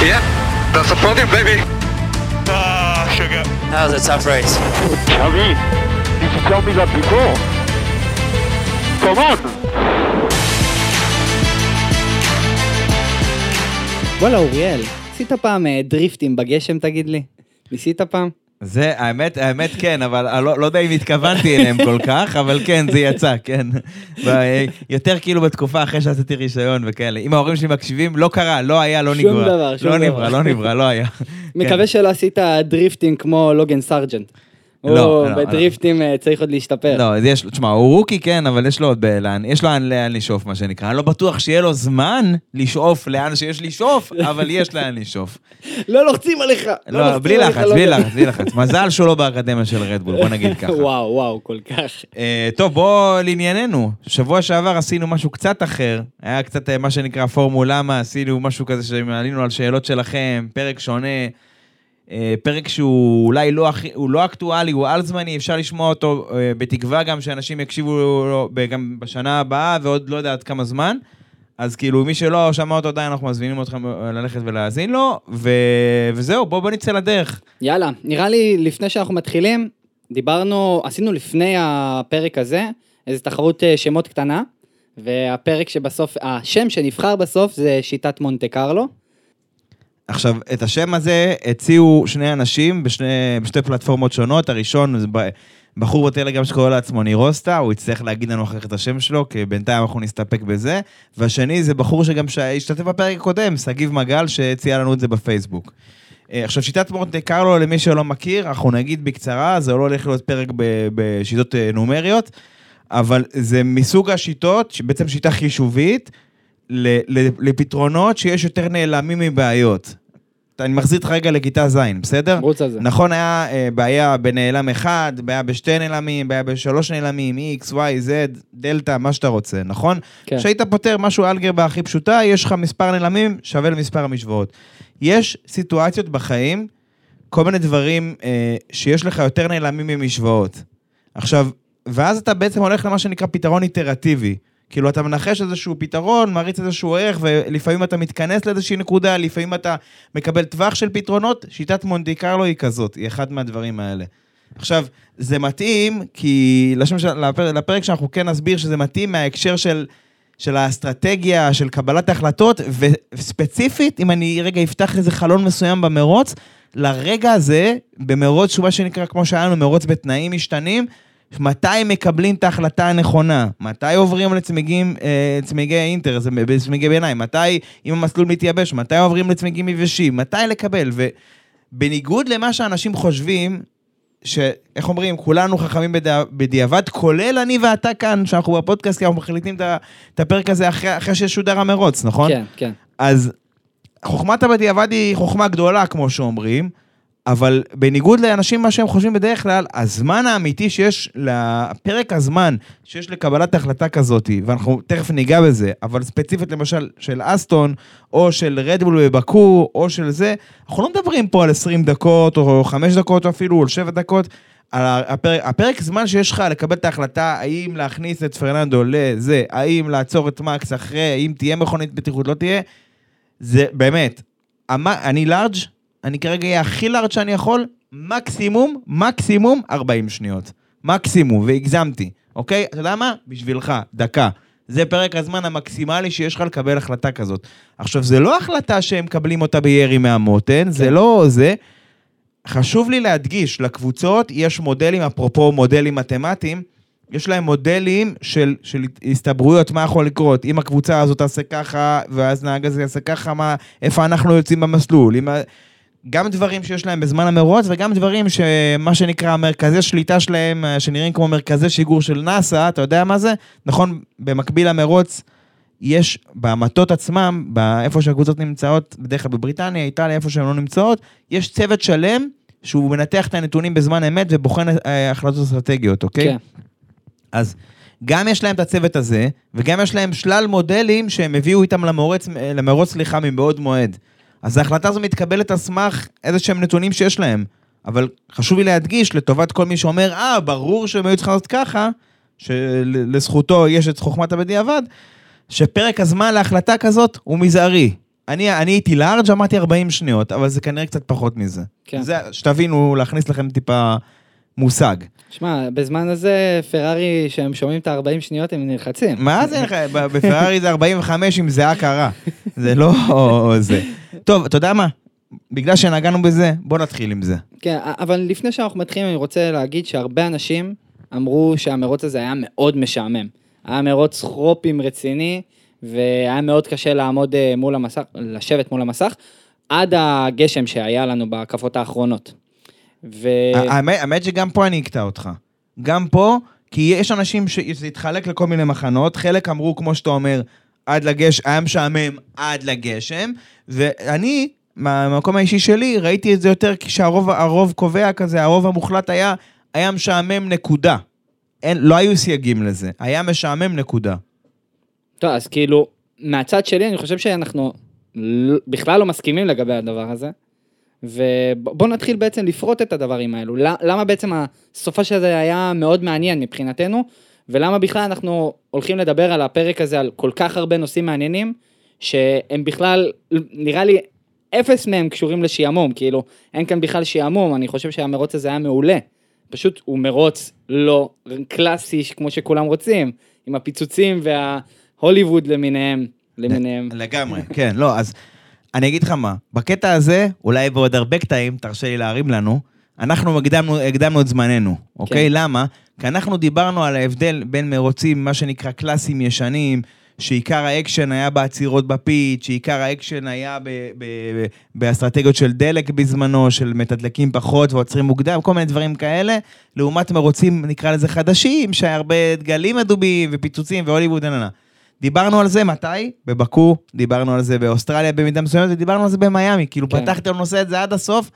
Yeah, that's the podium, baby. Ah, sugar. That was a tough race. Tell me. You should tell me that before. Come on. וואלה, אוריאל, עשית פעם אה, דריפטים בגשם, תגיד לי? ניסית פעם? זה, האמת, האמת כן, אבל לא, לא יודע אם התכוונתי אליהם כל כך, אבל כן, זה יצא, כן. יותר כאילו בתקופה אחרי שעשיתי רישיון וכאלה. אם ההורים שלי מקשיבים, לא קרה, לא היה, לא שום נברא. דבר, שום לא דבר. נברא, לא נברא, לא היה. מקווה שלא עשית דריפטים כמו לוגן סארג'נט. לא, הוא לא, בדריפטים אה, צריך עוד להשתפר. לא, יש, תשמע, הוא רוקי כן, אבל יש לו עוד ב- לאן, יש לו לאן- לאן לשאוף, מה שנקרא. אני לא בטוח שיהיה לו זמן לשאוף לאן שיש לשאוף, אבל יש לאן לשאוף. לא לוחצים עליך. לא, לוחצים בלי לחץ, לא בלי. לחץ, בלי לחץ. מזל שהוא לא באקדמיה של רדבול, בוא נגיד ככה. וואו, וואו, כל כך. אה, טוב, בוא לענייננו. שבוע שעבר עשינו משהו קצת אחר. היה קצת אה, מה שנקרא פורמולה, מה עשינו משהו כזה שעלינו על שאלות שלכם, פרק שונה. אה, פרק שהוא אולי לא, הוא לא אקטואלי, הוא על-זמני, אפשר לשמוע אותו אה, בתקווה גם שאנשים יקשיבו לו גם בשנה הבאה ועוד לא יודע עד כמה זמן. אז כאילו, מי שלא שמע אותו עדיין, אנחנו מזמינים אתכם אה, ללכת ולהאזין לו, ו... וזהו, בואו בוא נצא לדרך. יאללה, נראה לי לפני שאנחנו מתחילים, דיברנו, עשינו לפני הפרק הזה איזו תחרות שמות קטנה, והפרק שבסוף, השם שנבחר בסוף זה שיטת מונטה קרלו. עכשיו, את השם הזה הציעו שני אנשים בשני, בשתי פלטפורמות שונות. הראשון בחור בטלגרם שקורא לעצמו נירוסטה, הוא יצטרך להגיד לנו אחר כך את השם שלו, כי בינתיים אנחנו נסתפק בזה. והשני זה בחור שגם השתתף בפרק הקודם, שגיב מגל, שהציע לנו את זה בפייסבוק. אה, עכשיו, שיטת מונטה קרלו, למי שלא מכיר, אנחנו נגיד בקצרה, זה לא הולך להיות פרק בשיטות אה, נומריות, אבל זה מסוג השיטות, בעצם שיטה חישובית, לפתרונות שיש יותר נעלמים מבעיות. אני מחזיר אותך רגע לכיתה ז', בסדר? רוץ על זה. נכון, היה אה, בעיה בנעלם אחד, בעיה בשתי נעלמים, בעיה בשלוש נעלמים, X, Y, Z, דלתא, מה שאתה רוצה, נכון? כן. כשהיית פותר משהו אלגברה הכי פשוטה, יש לך מספר נעלמים שווה למספר המשוואות. יש סיטואציות בחיים, כל מיני דברים אה, שיש לך יותר נעלמים ממשוואות. עכשיו, ואז אתה בעצם הולך למה שנקרא פתרון איטרטיבי. כאילו, אתה מנחש איזשהו פתרון, מריץ איזשהו ערך, ולפעמים אתה מתכנס לאיזושהי נקודה, לפעמים אתה מקבל טווח של פתרונות. שיטת מונטי קרלו היא כזאת, היא אחד מהדברים האלה. עכשיו, זה מתאים, כי לשם של, לפרק, לפרק שאנחנו כן נסביר שזה מתאים מההקשר של, של האסטרטגיה, של קבלת ההחלטות, וספציפית, אם אני רגע אפתח איזה חלון מסוים במרוץ, לרגע הזה, במרוץ שהוא מה שנקרא, כמו שהיה לנו, מרוץ בתנאים משתנים, מתי מקבלים את ההחלטה הנכונה? מתי עוברים לצמיגים, אה, צמיגי אינטר, זה בצמיגי ביניים? מתי, אם המסלול מתייבש, מתי עוברים לצמיגים יבשים? מתי לקבל? ובניגוד למה שאנשים חושבים, שאיך אומרים, כולנו חכמים בדיע- בדיעבד, כולל אני ואתה כאן, שאנחנו בפודקאסט, כי אנחנו מחליטים את הפרק הזה אחרי, אחרי ששודר המרוץ, נכון? כן, כן. אז חוכמת הבדיעבד היא חוכמה גדולה, כמו שאומרים, אבל בניגוד לאנשים, מה שהם חושבים בדרך כלל, הזמן האמיתי שיש, לפרק הזמן שיש לקבלת החלטה כזאת, ואנחנו תכף ניגע בזה, אבל ספציפית למשל של אסטון, או של רדבול בבקו, או של זה, אנחנו לא מדברים פה על 20 דקות, או 5 דקות אפילו, או 7 דקות. על הפרק, הפרק זמן שיש לך לקבל את ההחלטה האם להכניס את פרננדו לזה, האם לעצור את מקס אחרי, האם תהיה מכונית בטיחות, לא תהיה, זה באמת, אני לארג', אני כרגע אהיה הכי לארג' שאני יכול, מקסימום, מקסימום 40 שניות. מקסימום, והגזמתי, אוקיי? אתה יודע מה? בשבילך, דקה. זה פרק הזמן המקסימלי שיש לך לקבל החלטה כזאת. עכשיו, זה לא החלטה שהם מקבלים אותה בירי מהמותן, כן. זה לא זה. חשוב לי להדגיש, לקבוצות יש מודלים, אפרופו מודלים מתמטיים, יש להם מודלים של, של הסתברויות, מה יכול לקרות. אם הקבוצה הזאת תעשה ככה, ואז נהג הזה יעשה ככה, מה, איפה אנחנו יוצאים במסלול. אם, גם דברים שיש להם בזמן המרוץ, וגם דברים שמה שנקרא מרכזי שליטה שלהם, אה, שנראים כמו מרכזי שיגור של נאסא, אתה יודע מה זה? נכון, במקביל למרוץ, יש במטות עצמם, איפה שהקבוצות נמצאות, בדרך כלל בבריטניה, איטליה, איפה שהן לא נמצאות, יש צוות שלם שהוא מנתח את הנתונים בזמן אמת ובוחן אה, החלטות אסטרטגיות, אוקיי? כן. אז גם יש להם את הצוות הזה, וגם יש להם שלל מודלים שהם הביאו איתם למרוץ, למרוץ סליחה מבעוד מועד. אז ההחלטה הזו מתקבלת על סמך איזה שהם נתונים שיש להם. אבל חשוב לי להדגיש, לטובת כל מי שאומר, אה, ברור שהם היו צריכים לעשות ככה, שלזכותו יש את חוכמת הבדיעבד, שפרק הזמן להחלטה כזאת הוא מזערי. אני אני הייתי לארג', אמרתי 40 שניות, אבל זה כנראה קצת פחות מזה. כן. זה, שתבינו, להכניס לכם טיפה מושג. שמע, בזמן הזה פרארי, שהם שומעים את ה-40 שניות, הם נלחצים. מה זה, ב- בפרארי זה 45 עם זיעה קרה. זה לא זה. טוב, אתה יודע מה? בגלל שנגענו בזה, בוא נתחיל עם זה. כן, אבל לפני שאנחנו מתחילים, אני רוצה להגיד שהרבה אנשים אמרו שהמרוץ הזה היה מאוד משעמם. היה מרוץ כרופים רציני, והיה מאוד קשה לעמוד אה, מול המסך, לשבת מול המסך, עד הגשם שהיה לנו בהקפות האחרונות. ו... האמת, שגם פה אני אקטע אותך. גם פה, כי יש אנשים שזה התחלק לכל מיני מחנות, חלק אמרו, כמו שאתה אומר, עד לגשם, היה משעמם עד לגשם, ואני, מהמקום האישי שלי, ראיתי את זה יותר כשהרוב הרוב קובע כזה, הרוב המוחלט היה, היה משעמם נקודה. אין, לא היו סייגים לזה, היה משעמם נקודה. טוב, אז כאילו, מהצד שלי, אני חושב שאנחנו בכלל לא מסכימים לגבי הדבר הזה. ובוא נתחיל בעצם לפרוט את הדברים האלו. למה בעצם הסופה של זה היה מאוד מעניין מבחינתנו, ולמה בכלל אנחנו הולכים לדבר על הפרק הזה, על כל כך הרבה נושאים מעניינים, שהם בכלל, נראה לי, אפס מהם קשורים לשעמום, כאילו, אין כאן בכלל שעמום, אני חושב שהמרוץ הזה היה מעולה. פשוט הוא מרוץ לא קלאסי כמו שכולם רוצים, עם הפיצוצים וההוליווד למיניהם, למיניהם. לגמרי, כן, לא, אז אני אגיד לך מה, בקטע הזה, אולי בעוד הרבה קטעים, תרשה לי להרים לנו, אנחנו הקדמנו, הקדמנו את זמננו, אוקיי? כן. למה? כי אנחנו דיברנו על ההבדל בין מרוצים, מה שנקרא קלאסיים ישנים, שעיקר האקשן היה בעצירות ב pits, שעיקר האקשן היה ב- ב- ב- באסטרטגיות של דלק בזמנו, של מתדלקים פחות ועוצרים מוקדם, כל מיני דברים כאלה, לעומת מרוצים, נקרא לזה חדשים, שהיה הרבה דגלים אדומים ופיצוצים והוליווד, נהנה. דיברנו על זה מתי? בבקו, דיברנו על זה באוסטרליה במידה מסוימת, ודיברנו על זה במיאמי. כאילו, כן. פתחתי על הנושא הזה עד הסוף,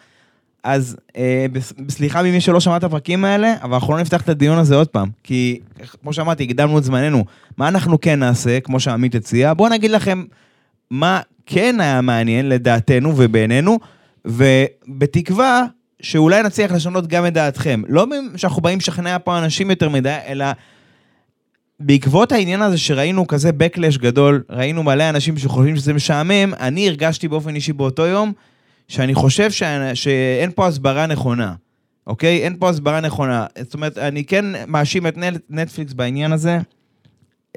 אז אה, סליחה ממי שלא שמע את הפרקים האלה, אבל אנחנו לא נפתח את הדיון הזה עוד פעם. כי, כמו שאמרתי, הקדמנו את זמננו. מה אנחנו כן נעשה, כמו שעמית הציע? בואו נגיד לכם מה כן היה מעניין לדעתנו ובעינינו, ובתקווה שאולי נצליח לשנות גם את דעתכם. לא שאנחנו באים לשכנע פה אנשים יותר מדי, אלא בעקבות העניין הזה שראינו כזה backlash גדול, ראינו מלא אנשים שחושבים שזה משעמם, אני הרגשתי באופן אישי באותו יום, שאני חושב שה- שאין פה הסברה נכונה, אוקיי? אין פה הסברה נכונה. זאת אומרת, אני כן מאשים את נט- נטפליקס בעניין הזה.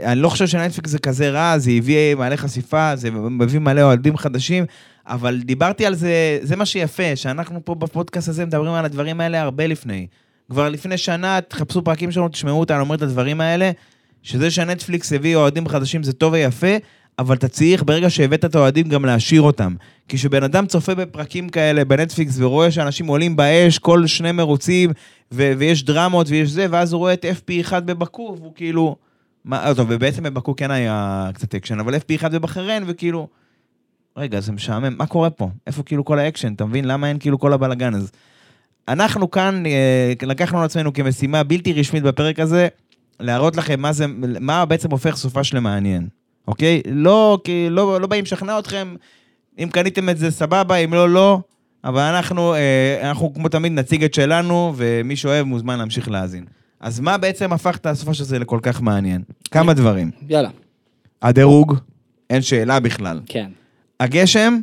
אני לא חושב שנטפליקס זה כזה רע, זה הביא מלא חשיפה, זה מביא מלא אוהדים חדשים, אבל דיברתי על זה, זה מה שיפה, שאנחנו פה בפודקאסט הזה מדברים על הדברים האלה הרבה לפני. כבר לפני שנה, תחפשו פרקים שלנו, תשמעו אותנו, אומר את הדברים האלה, שזה שנטפליקס הביא אוהדים חדשים זה טוב ויפה, אבל אתה צריך ברגע שהבאת את האוהדים גם להשאיר אותם. כי כשבן אדם צופה בפרקים כאלה בנטפליקס ורואה שאנשים עולים באש כל שני מרוצים, ו- ויש דרמות ויש זה, ואז הוא רואה את FP1 בבקו, והוא כאילו... מה, טוב, ובעצם בבקו כן היה קצת אקשן, אבל FP1 בבחריין, וכאילו... רגע, זה משעמם, מה קורה פה? איפה כאילו כל האקשן? אתה מבין? למה אין כאילו כל הבלאגן הזה? אנחנו כאן אה, לקחנו על עצמנו כמשימה בלתי רשמית בפרק הזה, להראות לכם מה זה, מה בעצם הופך סופש למעניין, אוקיי? לא, כי לא, לא באים לשכנע אתכם, אם קניתם את זה סבבה, אם לא, לא, אבל אנחנו, אה, אנחנו כמו תמיד נציג את שלנו, ומי שאוהב מוזמן להמשיך להאזין. אז מה בעצם הפך את הסופש הזה לכל כך מעניין? כמה דברים. יאללה, הדירוג, אין שאלה בכלל. כן. הגשם,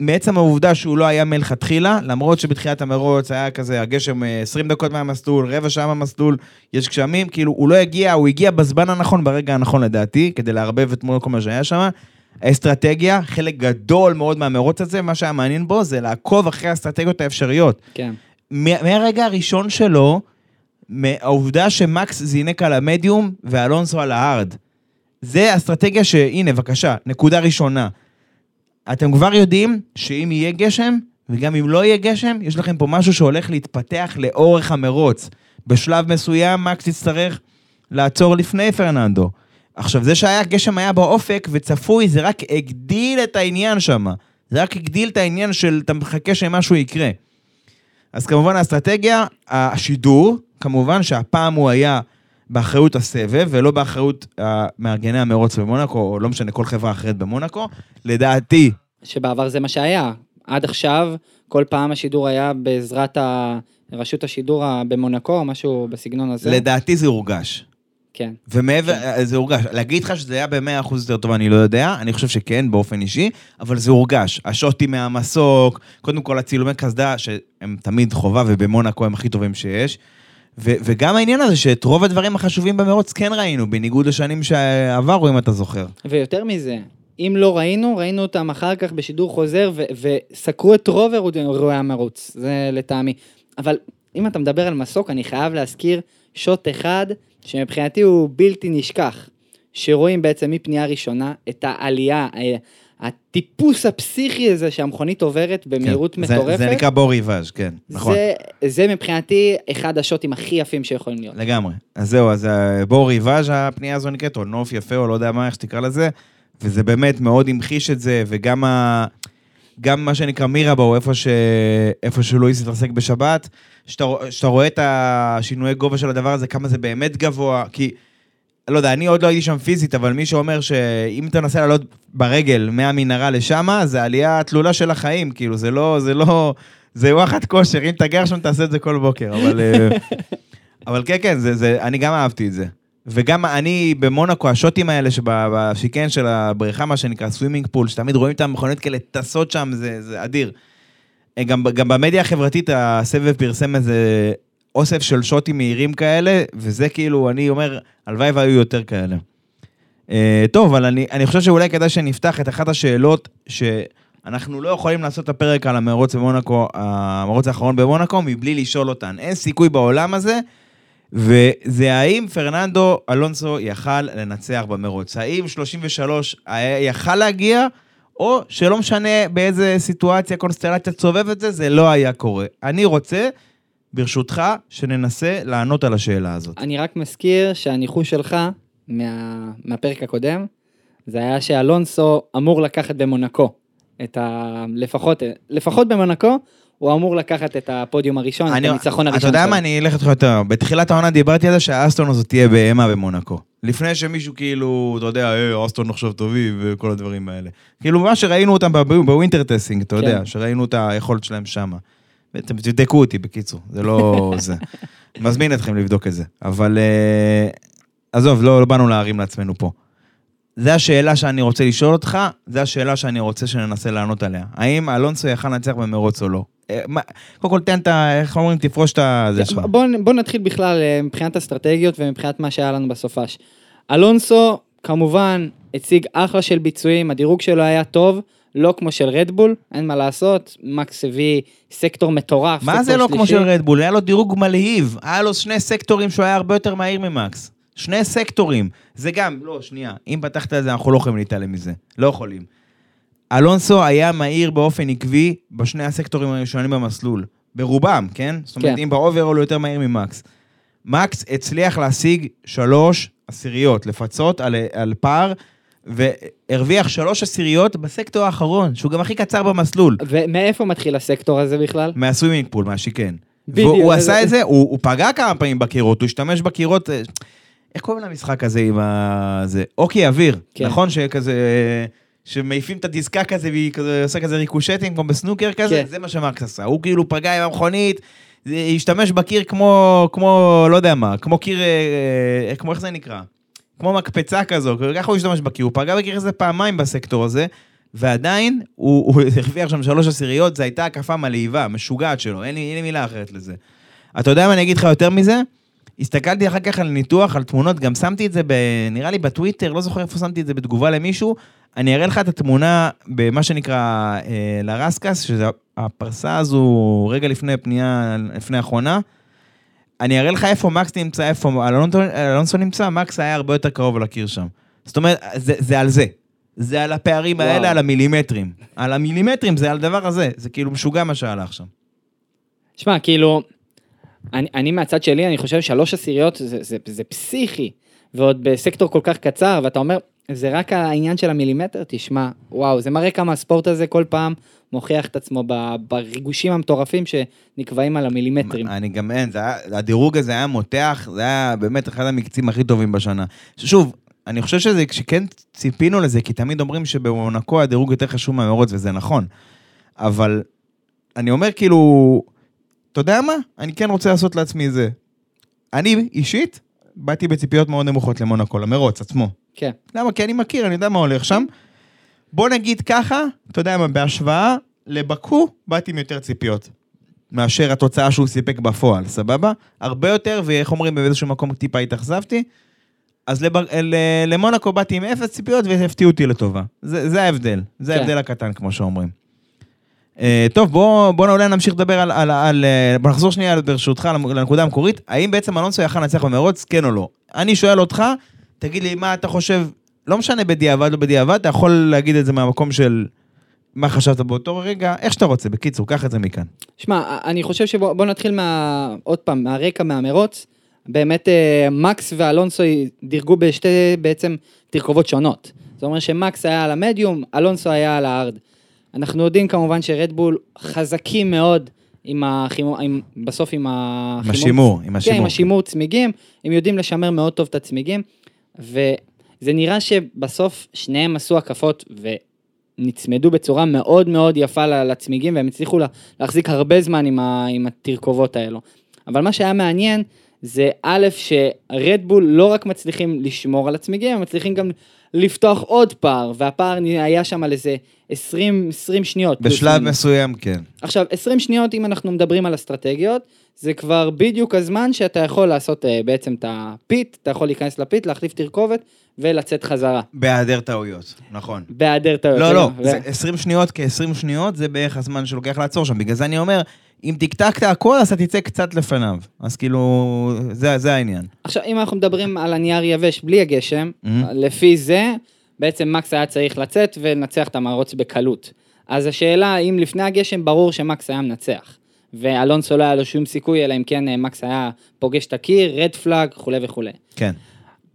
מעצם העובדה שהוא לא היה מלכתחילה, למרות שבתחילת המרוץ היה כזה, הגשם אה, 20 דקות מהמסלול, רבע שעה מהמסלול, יש גשמים, כאילו, הוא לא הגיע, הוא הגיע בזמן הנכון, ברגע הנכון לדעתי, כדי לערבב את מול כל מה שהיה שם. האסטרטגיה, חלק גדול מאוד מהמרוץ הזה, מה שהיה מעניין בו זה לעקוב אחרי האסטרטגיות האפשריות. כן. מה- מהרגע הראשון שלו, מהעובדה שמקס זינק על המדיום ואלונסו על ההארד. זה אסטרטגיה שהנה, בבקשה, נקודה ראשונה. אתם כבר יודעים שאם יהיה גשם, וגם אם לא יהיה גשם, יש לכם פה משהו שהולך להתפתח לאורך המרוץ. בשלב מסוים מקס יצטרך לעצור לפני פרננדו. עכשיו, זה שהיה גשם היה באופק וצפוי, זה רק הגדיל את העניין שם. זה רק הגדיל את העניין של אתה מחכה שמשהו יקרה. אז כמובן האסטרטגיה, השידור, כמובן שהפעם הוא היה באחריות הסבב ולא באחריות מארגני המרוץ במונקו, או לא משנה, כל חברה אחרת במונקו. לדעתי, שבעבר זה מה שהיה. עד עכשיו, כל פעם השידור היה בעזרת ה... רשות השידור במונקו, או משהו בסגנון הזה. לדעתי זה הורגש. כן. ומעבר, אה, זה הורגש. להגיד לך שזה היה ב-100% יותר טוב, אני לא יודע, אני חושב שכן, באופן אישי, אבל זה הורגש. השוטים מהמסוק, קודם כל הצילומי קסדה, שהם תמיד חובה, ובמונאקו הם הכי טובים שיש. ו- וגם העניין הזה שאת רוב הדברים החשובים במרוץ כן ראינו, בניגוד לשנים שעברו, אם אתה זוכר. ויותר מזה, אם לא ראינו, ראינו אותם אחר כך בשידור חוזר ו- וסקרו את רוב אירועי- המרוץ, זה לטעמי. אבל אם אתה מדבר על מסוק, אני חייב להזכיר שוט אחד, שמבחינתי הוא בלתי נשכח, שרואים בעצם מפנייה ראשונה את העלייה, ה- הטיפוס הפסיכי הזה שהמכונית עוברת במהירות כן, זה- מטורפת. זה נקרא בור ריבאז', כן, נכון. זה, זה מבחינתי אחד השוטים הכי יפים שיכולים להיות. לגמרי. אז זהו, אז אה, בור ריבאז' הפנייה הזו נקראת, או נוף יפה, או לא יודע מה, איך שתקרא לזה, וזה באמת מאוד המחיש את זה, וגם ה... גם מה שנקרא מירבו, איפה, ש... איפה שלואיס התעסק בשבת, שאתה, שאתה רואה את השינויי גובה של הדבר הזה, כמה זה באמת גבוה, כי, לא יודע, אני עוד לא הייתי שם פיזית, אבל מי שאומר שאם אתה מנסה לעלות ברגל מהמנהרה לשמה, זה עלייה תלולה של החיים, כאילו, זה לא, זה לא, זה וואחד כושר, אם אתה גר שם תעשה את זה כל בוקר, אבל... אה, אבל כן, כן, זה, זה, אני גם אהבתי את זה. וגם אני במונקו, השוטים האלה שבשיקן של הבריכה, מה שנקרא swimming pool, שתמיד רואים את המכוניות כאלה טסות שם, זה, זה אדיר. אה, גם, גם במדיה החברתית הסבב פרסם איזה אוסף של שוטים מהירים כאלה, וזה כאילו, אני אומר, הלוואי והיו יותר כאלה. אה, טוב, אבל אני, אני חושב שאולי כדאי שנפתח את אחת השאלות שאנחנו לא יכולים לעשות את הפרק על המרוץ במונקו, המרוץ האחרון במונקו, מבלי לשאול אותן. אין סיכוי בעולם הזה, וזה האם פרננדו אלונסו יכל לנצח במרוץ. האם 33 היה- יכל להגיע, או שלא משנה באיזה סיטואציה, קונסטלציה תסובב את זה, זה לא היה קורה. אני רוצה, ברשותך, שננסה לענות על השאלה הזאת. אני רק מזכיר שהניחוש שלך מה, מהפרק הקודם, זה היה שאלונסו אמור לקחת במונקו את ה... לפחות, לפחות במונקו, הוא אמור לקחת את הפודיום הראשון, את אני- הניצחון אתה הראשון יודע שלו. מה, אני אלך איתך יותר. בתחילת העונה דיברתי על זה שהאסטון הזאת תהיה בהמה במונקו. לפני שמישהו כאילו, אתה יודע, "אה, אסטון עכשיו טובים וכל הדברים האלה. כאילו, מה שראינו אותם ב winter testing, אתה יודע, כן. שראינו את היכולת שלהם שם. בעצם תבדקו אותי, בקיצור, זה לא זה. מזמין אתכם לבדוק את זה. אבל אה, עזוב, לא, לא באנו להרים לעצמנו פה. זו השאלה שאני רוצה לשאול אותך, זו השאלה שאני רוצה שננסה לענות עליה. האם אלונסו יכל לנצח במרוץ או לא? אה, קודם כל תן את ה... איך אומרים? תפרוש את ה... זה שלך. בוא, בוא נתחיל בכלל אה, מבחינת אסטרטגיות ומבחינת מה שהיה לנו בסופש. אלונסו, כמובן, הציג אחלה של ביצועים, הדירוג שלו היה טוב, לא כמו של רדבול, אין מה לעשות, מקס הביא סקטור מטורף. מה סקטור זה לא כמו שלישי. של רדבול? היה לו דירוג מלהיב. היה לו שני סקטורים שהוא היה הרבה יותר מהיר ממקס. שני סקטורים. זה גם, לא, שנייה. אם פתחת את זה, אנחנו לא יכולים להתעלם מזה. לא יכולים. אלונסו היה מהיר באופן עקבי בשני הסקטורים הראשונים במסלול. ברובם, כן? זאת אומרת, כן. אם ב overall הוא יותר מהיר ממקס. מקס הצליח להשיג שלוש עשיריות, לפצות על, על פער, והרוויח שלוש עשיריות בסקטור האחרון, שהוא גם הכי קצר במסלול. ומאיפה מתחיל הסקטור הזה בכלל? מהסווימינג פול, מהשיקן. בדיוק, והוא זה- עשה את זה, הוא, הוא פגע כמה פעמים בקירות, הוא השתמש בקירות, אה, איך קוראים למשחק הזה עם ה... זה? אוקי אוויר, כן. נכון? שכזה... שמעיפים את הדיסקה כזה והיא כזה עושה כזה ריקושטים כמו בסנוקר כזה, כן. זה מה שמרקס עשה. הוא כאילו פגע עם המכונית, השתמש בקיר כמו, כמו, לא יודע מה, כמו קיר, אה, אה, כמו איך זה נקרא? כמו מקפצה כזו, ככה הוא השתמש בקיר, הוא פגע הזה פעמיים בסקטור הזה, ועדיין הוא, הרוויח שם שלוש עשיריות, זו הייתה הקפה מלהיבה, משוגעת שלו, אין לי, אין לי מילה אחרת לזה. אתה יודע מה אני אגיד לך יותר מזה? הסתכלתי אחר כך על ניתוח, על תמונות, גם שמתי את זה, ב, נראה לי בטוויטר, לא זוכר איפה שמתי את זה בתגובה למישהו. אני אראה לך את התמונה במה שנקרא אה, לרסקס, שזה הפרסה הזו רגע לפני פנייה, לפני האחרונה. אני אראה לך איפה מקס נמצא, איפה אלונסו, נמצא, מקס היה הרבה יותר קרוב לקיר שם. זאת אומרת, זה, זה על זה. זה על הפערים וואו. האלה, על המילימטרים. על המילימטרים, זה על הדבר הזה. זה כאילו משוגע מה שהלך שם. שמע, כאילו, אני, אני מהצד שלי, אני חושב שלוש עשיריות זה, זה, זה פסיכי, ועוד בסקטור כל כך קצר, ואתה אומר, זה רק העניין של המילימטר, תשמע, וואו, זה מראה כמה הספורט הזה כל פעם מוכיח את עצמו בריגושים המטורפים שנקבעים על המילימטרים. אני גם אין, הדירוג הזה היה מותח, זה היה באמת אחד המקצים הכי טובים בשנה. שוב, אני חושב שזה, שכן ציפינו לזה, כי תמיד אומרים שבמונקו הדירוג יותר חשוב מהמרוץ, וזה נכון. אבל אני אומר כאילו, אתה יודע מה? אני כן רוצה לעשות לעצמי זה. אני אישית באתי בציפיות מאוד נמוכות למונקו, למרוץ עצמו. כן. למה? כי אני מכיר, אני יודע מה הולך שם. בוא נגיד ככה, אתה יודע מה, בהשוואה לבקו, באתי עם יותר ציפיות. מאשר התוצאה שהוא סיפק בפועל, סבבה? הרבה יותר, ואיך אומרים, באיזשהו מקום טיפה התאכזבתי. אז לבר, ל, למונקו באתי עם אפס ציפיות והפתיעו אותי לטובה. זה, זה ההבדל, זה כן. ההבדל הקטן, כמו שאומרים. Uh, טוב, בוא, בוא אולי נמשיך לדבר על, על, על... אה, בוא נחזור שנייה ברשותך לנקודה המקורית. האם בעצם אלונסו יכל לנצח במרוץ, כן או לא? אני שואל אותך, תגיד לי מה אתה חושב, לא משנה בדיעבד או בדיעבד, אתה יכול להגיד את זה מהמקום של מה חשבת באותו רגע, איך שאתה רוצה, בקיצור, קח את זה מכאן. שמע, אני חושב שבוא בוא נתחיל מה... עוד פעם, מהרקע, מהמרוץ. באמת, אה, מקס ואלונסו דירגו בשתי בעצם תרכובות שונות. זאת אומרת שמקס היה על המדיום, אלונסו היה על הארד. אנחנו יודעים כמובן שרדבול חזקים מאוד עם החימום, עם, בסוף עם החימום. השימור, עם כן, השימור. עם השימור צמיגים, הם יודעים לשמר מאוד טוב את הצמיגים, וזה נראה שבסוף שניהם עשו הקפות ונצמדו בצורה מאוד מאוד יפה לצמיגים, והם הצליחו לה- להחזיק הרבה זמן עם, ה, עם התרכובות האלו. אבל מה שהיה מעניין, זה א', שרדבול לא רק מצליחים לשמור על הצמיגים, הם מצליחים גם לפתוח עוד פער, והפער היה שם על איזה 20, 20 שניות. בשלב. מסוים, כן. עכשיו, 20 שניות, אם אנחנו מדברים על אסטרטגיות, זה כבר בדיוק הזמן שאתה יכול לעשות uh, בעצם את הפיט, אתה יכול להיכנס לפיט, להחליף תרכובת ולצאת חזרה. בהיעדר טעויות, נכון. בהיעדר טעויות. לא, לא, ו- זה 20 שניות כ-20 שניות, זה בערך הזמן שלוקח לעצור שם. בגלל זה אני אומר, אם טקטקת הכל, אז אתה תצא קצת לפניו. אז כאילו, זה, זה העניין. עכשיו, אם אנחנו מדברים על הנייר יבש בלי הגשם, Mhm. לפי זה, בעצם מקס היה צריך לצאת ולנצח את המרוץ בקלות. אז השאלה, אם לפני הגשם, ברור שמקס היה מנצח. ואלונסו לא היה לו שום סיכוי, אלא אם כן אה, מקס היה פוגש את הקיר, רד פלאג, וכולי וכולי. כן.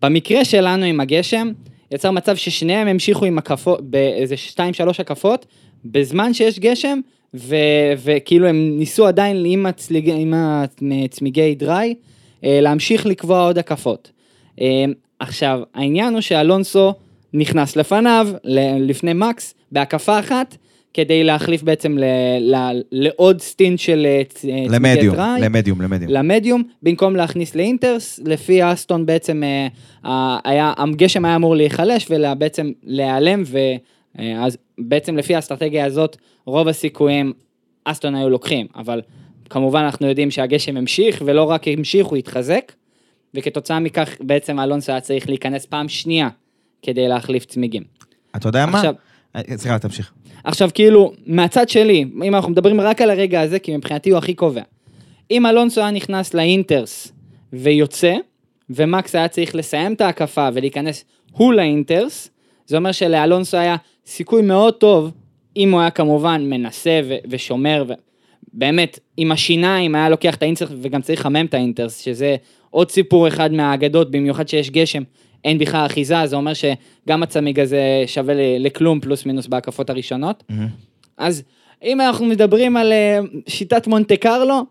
במקרה שלנו עם הגשם, יצר מצב ששניהם המשיכו עם הקפות, באיזה 2-3 הקפות, בזמן שיש גשם, ו, וכאילו הם ניסו עדיין עם, הצליג, עם הצמיגי דריי, אה, להמשיך לקבוע עוד הקפות. אה, עכשיו, העניין הוא שאלונסו נכנס לפניו, לפני מקס, בהקפה אחת, כדי להחליף בעצם ל, ל, לעוד סטינט של אה, צמיגי למדיום, דריי. למדיום, למדיום. למדיום, במקום להכניס לאינטרס, לפי אסטון בעצם היה, הגשם היה אמור להיחלש ובעצם להיעלם, ואז בעצם לפי האסטרטגיה הזאת, רוב הסיכויים אסטון היו לוקחים, אבל כמובן אנחנו יודעים שהגשם המשיך, ולא רק המשיך, הוא התחזק, וכתוצאה מכך בעצם אלונסו היה צריך להיכנס פעם שנייה כדי להחליף צמיגים. אתה יודע מה? עכשיו- אה, סליחה, תמשיך. עכשיו כאילו, מהצד שלי, אם אנחנו מדברים רק על הרגע הזה, כי מבחינתי הוא הכי קובע. אם אלונסו היה נכנס לאינטרס ויוצא, ומקס היה צריך לסיים את ההקפה ולהיכנס הוא לאינטרס, זה אומר שלאלונסו היה סיכוי מאוד טוב, אם הוא היה כמובן מנסה ו- ושומר, ובאמת, עם השיניים היה לוקח את האינטרס וגם צריך לחמם את האינטרס, שזה עוד סיפור אחד מהאגדות, במיוחד שיש גשם, אין בכלל אחיזה, זה אומר שגם הצמיג הזה שווה לכלום פלוס מינוס בהקפות הראשונות. אז אם אנחנו מדברים על אה, שיטת מונטה קרלו,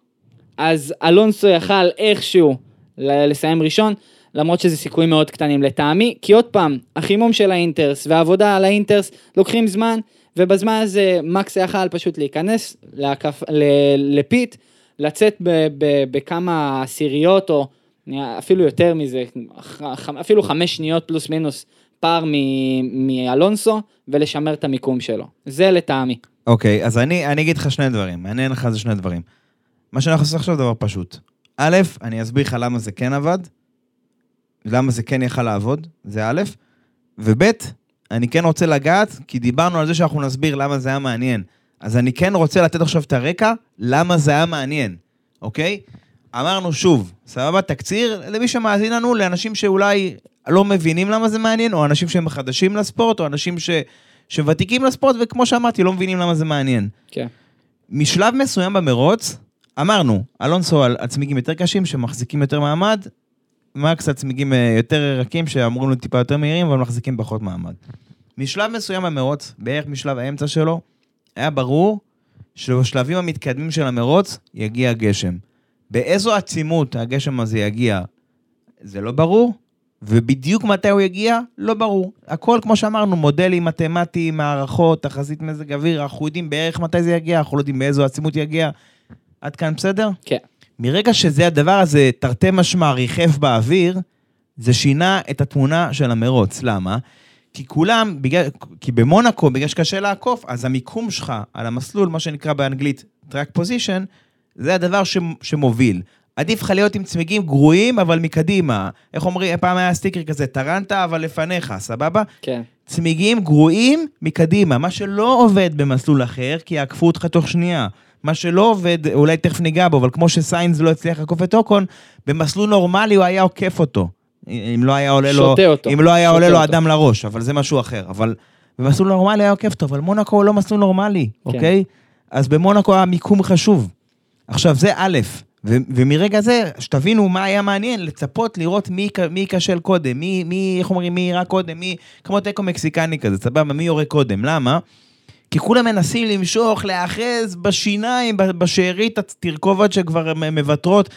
אז אלונסו יכל איכשהו לסיים ראשון, למרות שזה סיכויים מאוד קטנים לטעמי, כי עוד פעם, החימום של האינטרס והעבודה על האינטרס לוקחים זמן, ובזמן הזה מקס יכל פשוט להיכנס להקף, ל- לפיט, לצאת ב- ב- בכמה עשיריות או אפילו יותר מזה, אפילו חמש שניות פלוס מינוס פער מאלונסו, ולשמר את המיקום שלו. זה לטעמי. אוקיי, אז אני, אני אגיד לך שני דברים, אני אענה לך על זה שני דברים. מה שאנחנו עושים עכשיו זה דבר פשוט. א', אני אסביר לך למה זה כן עבד, למה זה כן יכל לעבוד, זה א', וב', אני כן רוצה לגעת, כי דיברנו על זה שאנחנו נסביר למה זה היה מעניין. אז אני כן רוצה לתת עכשיו את הרקע, למה זה היה מעניין, אוקיי? אמרנו שוב, סבבה, תקציר למי שמאזין לנו, לאנשים שאולי לא מבינים למה זה מעניין, או אנשים שהם חדשים לספורט, או אנשים ש... שוותיקים לספורט, וכמו שאמרתי, לא מבינים למה זה מעניין. כן. משלב מסוים במרוץ, אמרנו, אלונסו על, על צמיגים יותר קשים, שמחזיקים יותר מעמד, מקס על צמיגים אה, יותר רכים, שאמורים להיות טיפה יותר מהירים, אבל מחזיקים פחות מעמד. משלב מסוים במרוץ, בערך משלב האמצע שלו, היה ברור שבשלבים המתקדמים של המרוץ יגיע גשם. באיזו עצימות הגשם הזה יגיע, זה לא ברור, ובדיוק מתי הוא יגיע, לא ברור. הכל, כמו שאמרנו, מודלים מתמטיים, מערכות, תחזית מזג אוויר, אנחנו יודעים בערך מתי זה יגיע, אנחנו לא יודעים באיזו עצימות יגיע. עד כאן בסדר? כן. מרגע שזה הדבר הזה, תרתי משמע, ריחף באוויר, זה שינה את התמונה של המרוץ. למה? כי כולם, בגלל, כי במונאקו, בגלל שקשה לעקוף, אז המיקום שלך על המסלול, מה שנקרא באנגלית track position, זה הדבר ש, שמוביל. עדיף לך להיות עם צמיגים גרועים, אבל מקדימה. איך אומרים, פעם היה סטיקר כזה, טרנת אבל לפניך, סבבה? כן. צמיגים גרועים מקדימה, מה שלא עובד במסלול אחר, כי יעקפו אותך תוך שנייה. מה שלא עובד, אולי תכף ניגע בו, אבל כמו שסיינס לא הצליח לעקוף את אוקון, במסלול נורמלי הוא היה עוקף אותו. אם לא היה עולה לו, שותה אותו. אם לא היה עולה לו. אדם לראש, אבל זה משהו אחר. אבל במסלול נורמלי היה עוקף אותו, אבל מונאקו הוא לא מסלול נורמלי, כן. אוקיי? אז במונאקו המיקום חשוב. עכשיו, זה א', ו- ומרגע זה, שתבינו מה היה מעניין, לצפות לראות מי, מי ייכשל קודם, מי, מי, איך אומרים, מי יירה קודם, מי, כמו תיקו מקסיקני כזה, סבבה, מי יורה קודם, למה? כי כולם מנסים למשוך, להיאחז בשיניים, בשארית התרכובת שכבר מוותרות.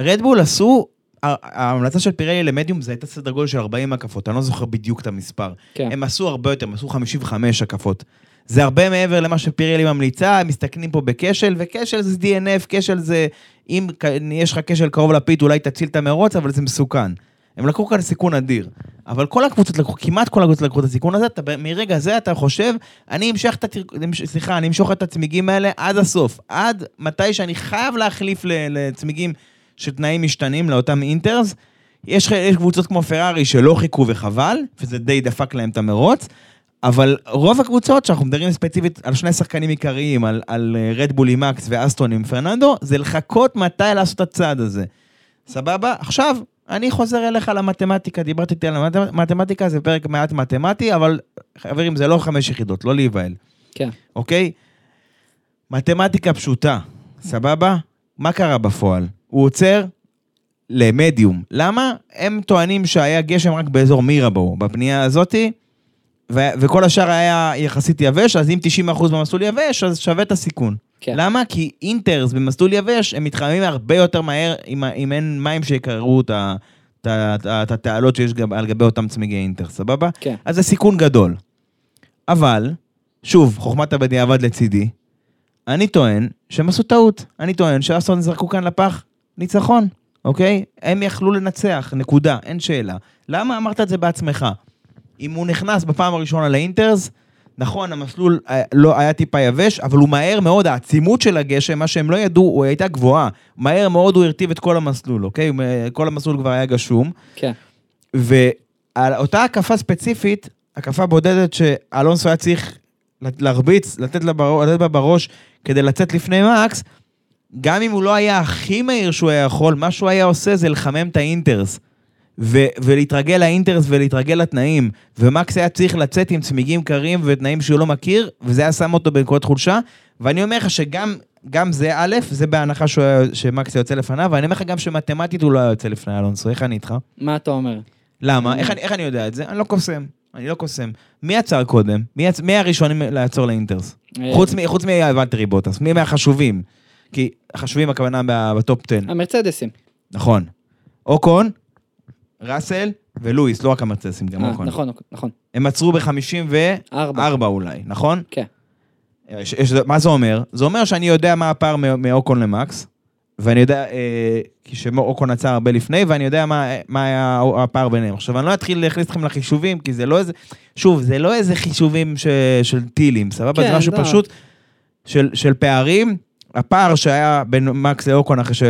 רדבול עשו, ההמלצה של פירלי למדיום זה הייתה סדר גודל של 40 הקפות, אני לא זוכר בדיוק את המספר. כן. הם עשו הרבה יותר, הם עשו 55 הקפות. זה הרבה מעבר למה שפירלי ממליצה, הם מסתכנים פה בכשל, וכשל זה DNF, כשל זה, אם יש לך כשל קרוב לפית, אולי תציל את המרוץ, אבל זה מסוכן. הם לקחו כאן סיכון אדיר. אבל כל הקבוצות לקחו, כמעט כל הקבוצות לקחו את הסיכון הזה, אתה, מרגע זה אתה חושב, אני אמשוך את, התר... סליחה, אני אמשוך את הצמיגים האלה עד הסוף, עד מתי שאני חייב להחליף לצמיגים שתנאים משתנים לאותם אינטרס. יש, יש קבוצות כמו פרארי שלא חיכו וחבל, וזה די דפק להם את המרוץ, אבל רוב הקבוצות שאנחנו מדברים ספציפית על שני שחקנים עיקריים, על, על רדבול עם מקס ואסטון עם פרננדו, זה לחכות מתי לעשות את הצעד הזה. סבבה? עכשיו, אני חוזר אליך למתמטיקה, דיברתי איתי על המתמטיקה, זה פרק מעט מתמטי, אבל חברים, זה לא חמש יחידות, לא להיבהל, כן. אוקיי? מתמטיקה פשוטה, סבבה? מה קרה בפועל? הוא עוצר למדיום. למה? הם טוענים שהיה גשם רק באזור מירבו, בפנייה הזאתי, ו- וכל השאר היה יחסית יבש, אז אם 90% במסלול יבש, אז שווה את הסיכון. כן. למה? כי אינטרס במסלול יבש, הם מתחממים הרבה יותר מהר אם, אם אין מים שיקררו את התעלות שיש גב- על גבי אותם צמיגי אינטר, סבבה? כן. אז זה סיכון גדול. אבל, שוב, חוכמת הבדיעבד לצידי, אני טוען שהם עשו טעות. אני טוען שאסון זרקו כאן לפח ניצחון, אוקיי? הם יכלו לנצח, נקודה, אין שאלה. למה אמרת את זה בעצמך? אם הוא נכנס בפעם הראשונה לאינטרס, נכון, המסלול אה, לא היה טיפה יבש, אבל הוא מהר מאוד, העצימות של הגשם, מה שהם לא ידעו, הוא הייתה גבוהה. מהר מאוד הוא הרטיב את כל המסלול, אוקיי? כל המסלול כבר היה גשום. כן. ועל אותה הקפה ספציפית, הקפה בודדת שאלונסו היה צריך להרביץ, לתת, לה בראש, לתת בה בראש כדי לצאת לפני מקס, גם אם הוא לא היה הכי מהיר שהוא היה יכול, מה שהוא היה עושה זה לחמם את האינטרס. ו- ולהתרגל לאינטרס ולהתרגל לתנאים. ומקס היה צריך לצאת עם צמיגים קרים ותנאים שהוא לא מכיר, וזה היה שם אותו בנקודת חולשה. ואני אומר לך שגם גם זה א', זה בהנחה שהוא שמקס יוצא לפניו, ואני אומר לך גם שמתמטית הוא לא היה יוצא לפני אלונסו, איך אני איתך? מה אתה אומר? למה? איך אני, איך אני יודע את זה? אני לא קוסם. אני לא קוסם. מי עצר קודם? מי, עצ... מי הראשונים לעצור לאינטרס? אה, חוץ, מ... חוץ מהוואטרי בוטס, מי מהחשובים? כי החשובים הכוונה בטופ 10, המרצדסים. נכון. אוקון, ראסל ולואיס, לא רק המרצדסים, גם אה, אוקון. נכון, נכון. הם עצרו ב-54 ארבע. אולי, נכון? כן. יש, יש, מה זה אומר? זה אומר שאני יודע מה הפער מאוקון למקס, ואני יודע, אה, שאוקון עצר הרבה לפני, ואני יודע מה, מה היה הפער ביניהם. עכשיו, אני לא אתחיל להכניס אתכם לחישובים, כי זה לא איזה, שוב, זה לא איזה חישובים ש, של טילים, סבבה? כן, זה משהו לא. פשוט של, של פערים. הפער שהיה בין מקס לאוקון אחרי ש,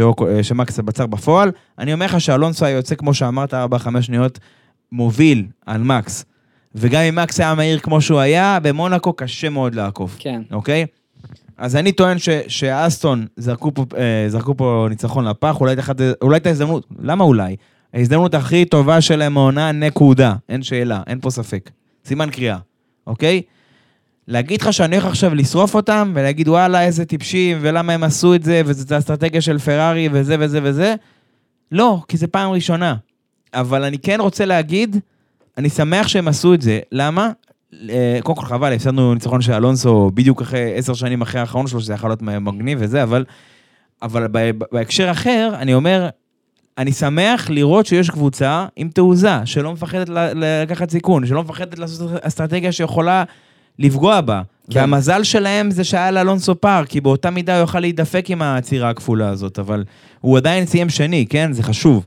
אה, שמקס עצר בפועל, אני אומר לך שאלונסו היה יוצא, כמו שאמרת, 4-5 שניות, מוביל על מקס. וגם אם מקס היה מהיר כמו שהוא היה, במונאקו קשה מאוד לעקוף. כן. אוקיי? אז אני טוען ש, שאסטון זרקו פה, אה, זרקו פה ניצחון לפח, אולי את אחת- אולי את ההזדמנות, למה אולי? ההזדמנות הכי טובה שלהם העונה, נקודה. אין שאלה, אין פה ספק. סימן קריאה, אוקיי? להגיד לך שאני הולך עכשיו לשרוף אותם, ולהגיד וואלה איזה טיפשים, ולמה הם עשו את זה, וזאת האסטרטגיה של פרארי, וזה וזה וזה, לא, כי זה פעם ראשונה. אבל אני כן רוצה להגיד, אני שמח שהם עשו את זה. למה? אה, קודם כל חבל, הפסדנו ניצחון של אלונסו בדיוק אחרי עשר שנים אחרי האחרון שלו, שזה יכול להיות מגניב וזה, אבל, אבל בהקשר אחר, אני אומר, אני שמח לראות שיש קבוצה עם תעוזה, שלא מפחדת לקחת סיכון, שלא מפחדת לעשות אסטרטגיה שיכולה לפגוע בה. כן. והמזל שלהם זה שהיה לאלונסו פער, כי באותה מידה הוא יוכל להידפק עם העצירה הכפולה הזאת, אבל הוא עדיין סיים שני, כן? זה חשוב.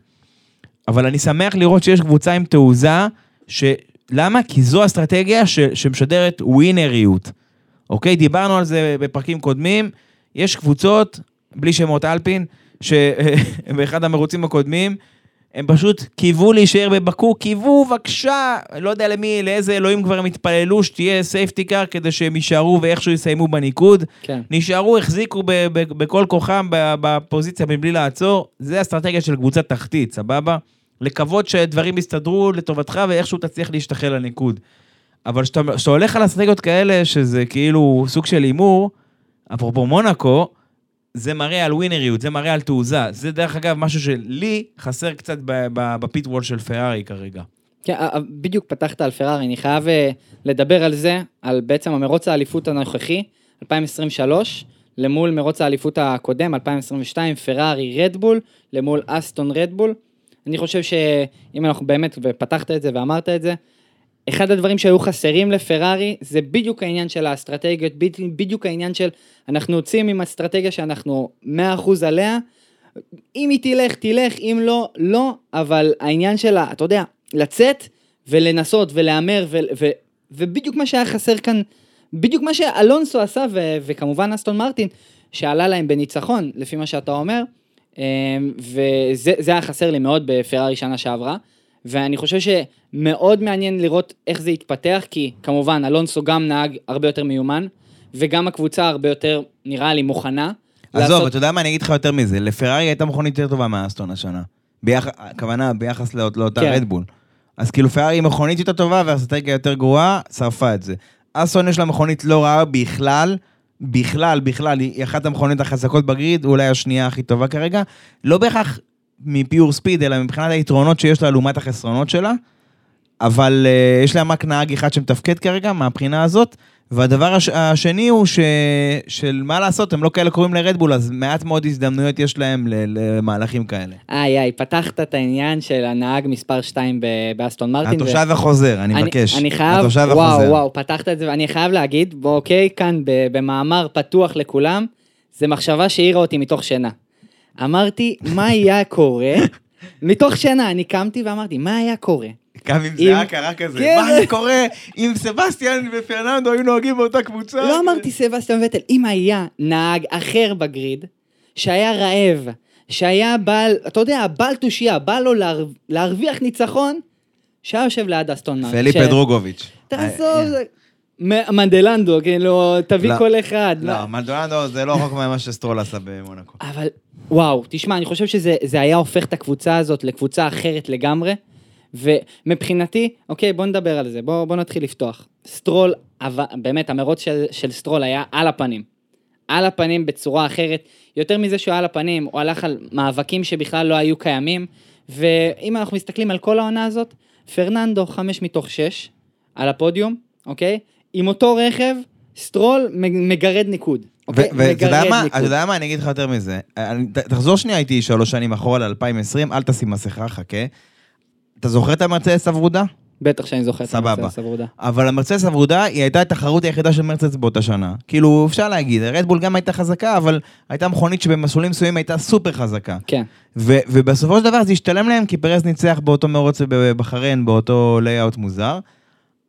אבל אני שמח לראות שיש קבוצה עם תעוזה, ש... למה? כי זו אסטרטגיה ש... שמשדרת ווינריות. אוקיי? דיברנו על זה בפרקים קודמים, יש קבוצות, בלי שמות אלפין, שבאחד המרוצים הקודמים, הם פשוט קיוו להישאר בבקו, קיוו בבקשה, לא יודע למי, לאיזה אלוהים כבר הם התפללו שתהיה סייפטי קאר כדי שהם יישארו ואיכשהו יסיימו בניקוד. כן. נשארו, החזיקו ב- ב- בכל כוחם בפוזיציה מבלי לעצור. זה אסטרטגיה של קבוצה תחתית, סבבה? לקוות שדברים יסתדרו לטובתך ואיכשהו תצליח להשתחרר לניקוד. אבל כשאתה הולך על אסטרטגיות כאלה, שזה כאילו סוג של הימור, אפרופו מונאקו, זה מראה על ווינריות, זה מראה על תעוזה. זה דרך אגב משהו שלי חסר קצת בפיט וול של פרארי כרגע. כן, אה, אה, בדיוק פתחת על פרארי, אני חייב אה, לדבר על זה, על בעצם המרוץ האליפות הנוכחי, 2023, למול מרוץ האליפות הקודם, 2022, פרארי רדבול, למול אסטון רדבול. אני חושב שאם אנחנו באמת, ופתחת את זה ואמרת את זה, אחד הדברים שהיו חסרים לפרארי זה בדיוק העניין של האסטרטגיות, בדיוק- העניין של אנחנו יוצאים עם אסטרטגיה שאנחנו 100% עליה, אם היא תלך, תלך, אם לא, לא, אבל העניין שלה, אתה יודע, לצאת ולנסות ולהמר, ו- ו- ובדיוק מה שהיה חסר כאן, בדיוק מה שאלונסו עשה, ו- וכמובן אסטון מרטין, שעלה להם בניצחון, לפי מה שאתה אומר, אמ, וזה זה היה חסר לי מאוד בפרארי שנה שעברה, ואני חושב שמאוד מעניין לראות איך זה יתפתח, כי כמובן אלונסו גם נהג הרבה יותר מיומן, וגם הקבוצה הרבה יותר, נראה לי, מוכנה. עזוב, לעשות- אתה יודע מה, אני אגיד לך יותר מזה. לפרארי הייתה מכונית יותר טובה מאסטון השנה. ביח... הכוונה, ביחס לאות- לאותה כן. רדבול. אז כאילו פרארי היא מכונית יותר טובה והאסטרטגיה יותר גרועה, שרפה את זה. אסטון יש לה מכונית לא רעה בכלל, בכלל, בכלל, היא אחת המכוניות החזקות בגריד, אולי השנייה הכי טובה כרגע. לא בהכרח מפיור ספיד, אלא מבחינת היתרונות שיש לה לעומת החסרונות שלה. אבל uh, יש להם רק נהג אחד שמתפקד כרגע, מהבחינה הזאת. והדבר הש... השני הוא ש... של מה לעשות, הם לא כאלה קוראים לרדבול, אז מעט מאוד הזדמנויות יש להם. למהלכים כאלה. איי איי, פתחת את העניין של הנהג מספר 2 באסטון מרטין. ו- התושב החוזר, אני מבקש. אני חייב, התושב וואו החוזר. וואו, פתחת את זה, ואני חייב להגיד, בוא אוקיי, כאן במאמר פתוח לכולם, זה מחשבה שהעירה אותי מתוך שינה. אמרתי, מה היה קורה? מתוך שינה, אני קמתי ואמרתי, מה היה קורה? עם אם- זיעה קרה כזה, כן, מה זה- היה קורה אם סבסטיאן ופרננדו היו נוהגים באותה קבוצה? לא אמרתי סבסטיאן וטל, אם היה נהג אחר בגריד, שהיה רעב, שהיה בעל, אתה יודע, בעל תושייה, בא לו להר- להרוויח ניצחון, שהיה יושב ליד אסטון מרטין. פליפה ש- דרוגוביץ'. תעזוב, אה, זה- מנדלנדו, כאילו, תביא לא. כל אחד. לא, מלדונדו זה לא רחוק ממה שסטרול עשה במונקו. אבל וואו, תשמע, אני חושב שזה זה היה הופך את הקבוצה הזאת לקבוצה אחרת לגמרי, ומבחינתי, אוקיי, בוא נדבר על זה, בוא, בוא נתחיל לפתוח. סטרול, אבל, באמת, המרוץ של, של סטרול היה על הפנים. על הפנים בצורה אחרת. יותר מזה שהוא היה על הפנים, הוא הלך על מאבקים שבכלל לא היו קיימים, ואם אנחנו מסתכלים על כל העונה הזאת, פרננדו חמש מתוך שש על הפודיום, אוקיי? עם אותו רכב, סטרול מגרד ניקוד. אוקיי? ואתה יודע מה? אני אגיד לך יותר מזה. תחזור שנייה איתי שלוש שנים אחורה ל-2020, אל תשים מסכה, חכה. אתה זוכר את המרצדס הוורודה? בטח שאני זוכר את. המרצדס הוורודה. אבל המרצדס הוורודה היא הייתה התחרות היחידה של מרצדס באותה שנה. כאילו, אפשר להגיד, רדבול גם הייתה חזקה, אבל הייתה מכונית שבמסלולים מסוימים הייתה סופר חזקה. כן. ו- ובסופו של דבר זה השתלם להם, כי פרס ניצח באותו מרוץ בבחריין, באותו layout מוזר.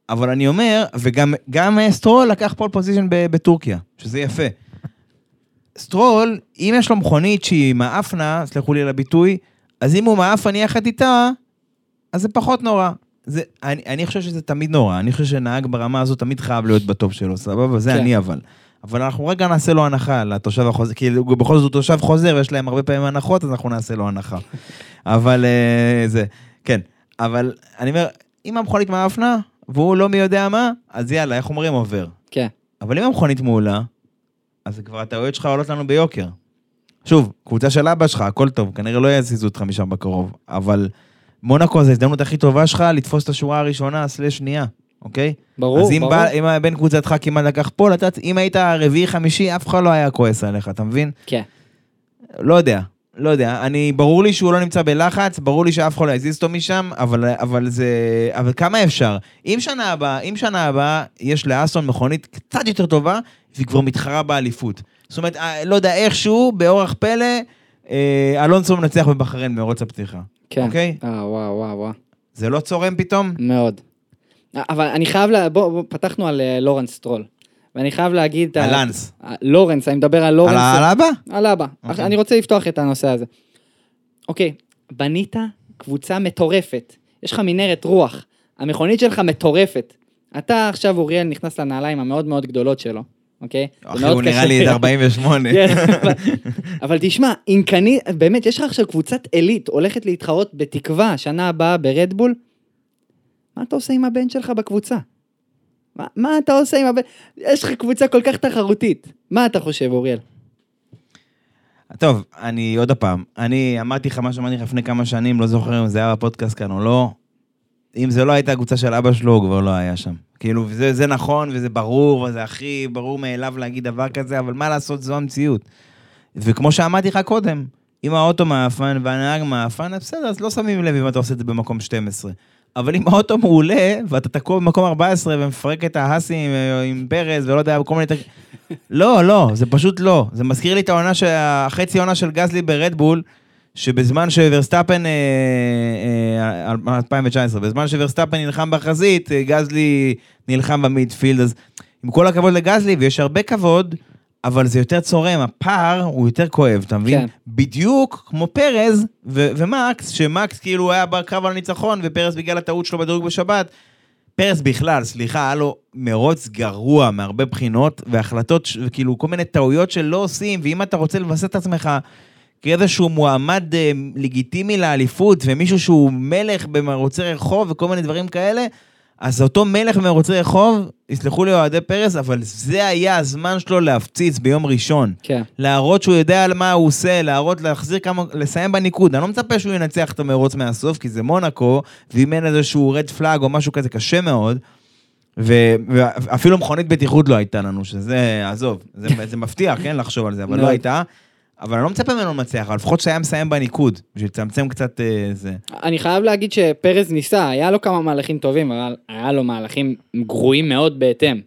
אבל אני אומר, וגם גם אה, סטרול לקח פול פוזיישן בטורקיה, שזה יפה. סטרול, אם יש לו מכונית שהיא מעפנה, סלחו לי על הביטוי, אז אם הוא מעפן יחד איתה, אז זה פחות נורא. זה, אני, אני חושב שזה תמיד נורא, אני חושב שנהג ברמה הזאת תמיד חייב להיות בטופ שלו, סבבה? זה כן. אני אבל. אבל אנחנו רגע נעשה לו הנחה לתושב החוזר, כי בכל זאת הוא תושב חוזר ויש להם הרבה פעמים הנחות, אז אנחנו נעשה לו הנחה. אבל אה, זה, כן. אבל אני אומר, אם המכונית מאפנה, והוא לא מי יודע מה, אז יאללה, איך אומרים, עובר. כן. אבל אם המכונית מעולה, אז כבר הטעויות שלך עולות לנו ביוקר. שוב, קבוצה של אבא שלך, הכל טוב, כנראה לא יזיזו אותך משם בקרוב, אבל מונקו זה ההזדמנות הכי טובה שלך לתפוס את השורה הראשונה, סלש שנייה, אוקיי? ברור, אז אם, ברור. בא, אם הבן קבוצתך כמעט לקח פול, אתה, אם היית רביעי-חמישי, אף אחד לא היה כועס עליך, אתה מבין? כן. לא יודע, לא יודע. אני, ברור לי שהוא לא נמצא בלחץ, ברור לי שאף אחד לא יזיז אותו משם, אבל, אבל זה... אבל כמה אפשר? אם שנה הבאה, אם שנה הבאה יש לאסטון מכונית קצת יותר טובה, והיא כבר מתחרה באליפות. זאת אומרת, אה, לא יודע, איכשהו, באורח פלא, אה, אלונסו מנצח בבחריין מרוץ הפתיחה. כן. אוקיי? אה, וואו, וואו, וואו. זה לא צורם פתאום? מאוד. אבל אני חייב, לה... בוא, בוא, פתחנו על אה, לורנס סטרול. ואני חייב להגיד... את ה- הלאנס. אה, לורנס, אני מדבר על לורנס. על ה- על האבא? על אבא. אוקיי. אני רוצה לפתוח את הנושא הזה. אוקיי, בנית קבוצה מטורפת. יש לך מנהרת רוח. המכונית שלך מטורפת. אתה עכשיו, אוריאל, נכנס לנעליים המאוד מאוד גדולות שלו, אוקיי? אחי, הוא נראה. לי את 48. כן, אבל- תשמע, אם קנית, באמת, יש לך עכשיו קבוצת עילית הולכת להתחרות בתקווה שנה הבאה ברדבול, מה אתה עושה עם הבן שלך בקבוצה? מה, מה אתה עושה עם הבן? יש לך קבוצה כל כך תחרותית. מה אתה חושב, אוריאל? טוב, אני עוד פעם, אני אמרתי לך מה שאמרתי לך לפני כמה שנים, לא זוכר אם זה היה בפודקאסט כאן או לא. אם זה לא הייתה הקבוצה של אבא שלו, הוא כבר לא היה שם. כאילו, זה, זה נכון וזה ברור, וזה הכי ברור מאליו להגיד דבר כזה, אבל מה לעשות, זו המציאות. וכמו שאמרתי לך קודם, אם האוטו מעפן והנהג מעפן, אז בסדר, אז לא שמים לב אם אתה עושה את זה במקום 12. אבל אם האוטו מעולה, ואתה תקוע במקום 14 ומפרק את ההאסים עם, עם פרז ולא יודע, כל מיני... לא, לא, זה פשוט לא. זה מזכיר לי את העונה, של- החצי עונה של גזלי ברדבול, שבזמן שוורסטאפן, אה, אה, 2019, בזמן שוורסטאפן נלחם בחזית, אה, גזלי נלחם ב midfield, אז עם כל הכבוד לגזלי, ויש הרבה כבוד, אבל זה יותר צורם, הפער הוא יותר כואב, אתה מבין? כן. בדיוק כמו פרז ו- ומקס, שמקס כאילו היה בקרב על הניצחון, ופרז בגלל הטעות שלו בדירוג בשבת. פרס בכלל, סליחה, היה לו מרוץ גרוע מהרבה בחינות, והחלטות, וכאילו כל מיני טעויות שלא עושים, ואם אתה רוצה לבסס את עצמך כאיזשהו מועמד אה, לגיטימי לאליפות, ומישהו שהוא מלך במרוצי רחוב וכל מיני דברים כאלה, אז אותו מלך במרוצי רחוב, יסלחו לי אוהדי פרס, אבל זה היה הזמן שלו להפציץ ביום ראשון. כן. להראות שהוא יודע על מה הוא עושה, להראות, להחזיר כמה, לסיים בניקוד. אני לא מצפה שהוא ינצח את המרוץ מהסוף, כי זה מונאקו, ואם אין איזשהו רד פלאג או משהו כזה, קשה מאוד. ו- ואפילו מכונית בטיחות לא הייתה לנו, שזה, עזוב, זה, זה מפתיע, כן, לחשוב על זה, אבל לא. הייתה. אבל אני לא מצפה ממנו לנצח, אבל לפחות שהיה מסיים בניקוד, בשביל לצמצם קצת אה, זה. אני חייב להגיד שפרז ניסה, היה לו כמה מהלכים טובים, אבל היה לו מהלכים גרועים מאוד בהתאם.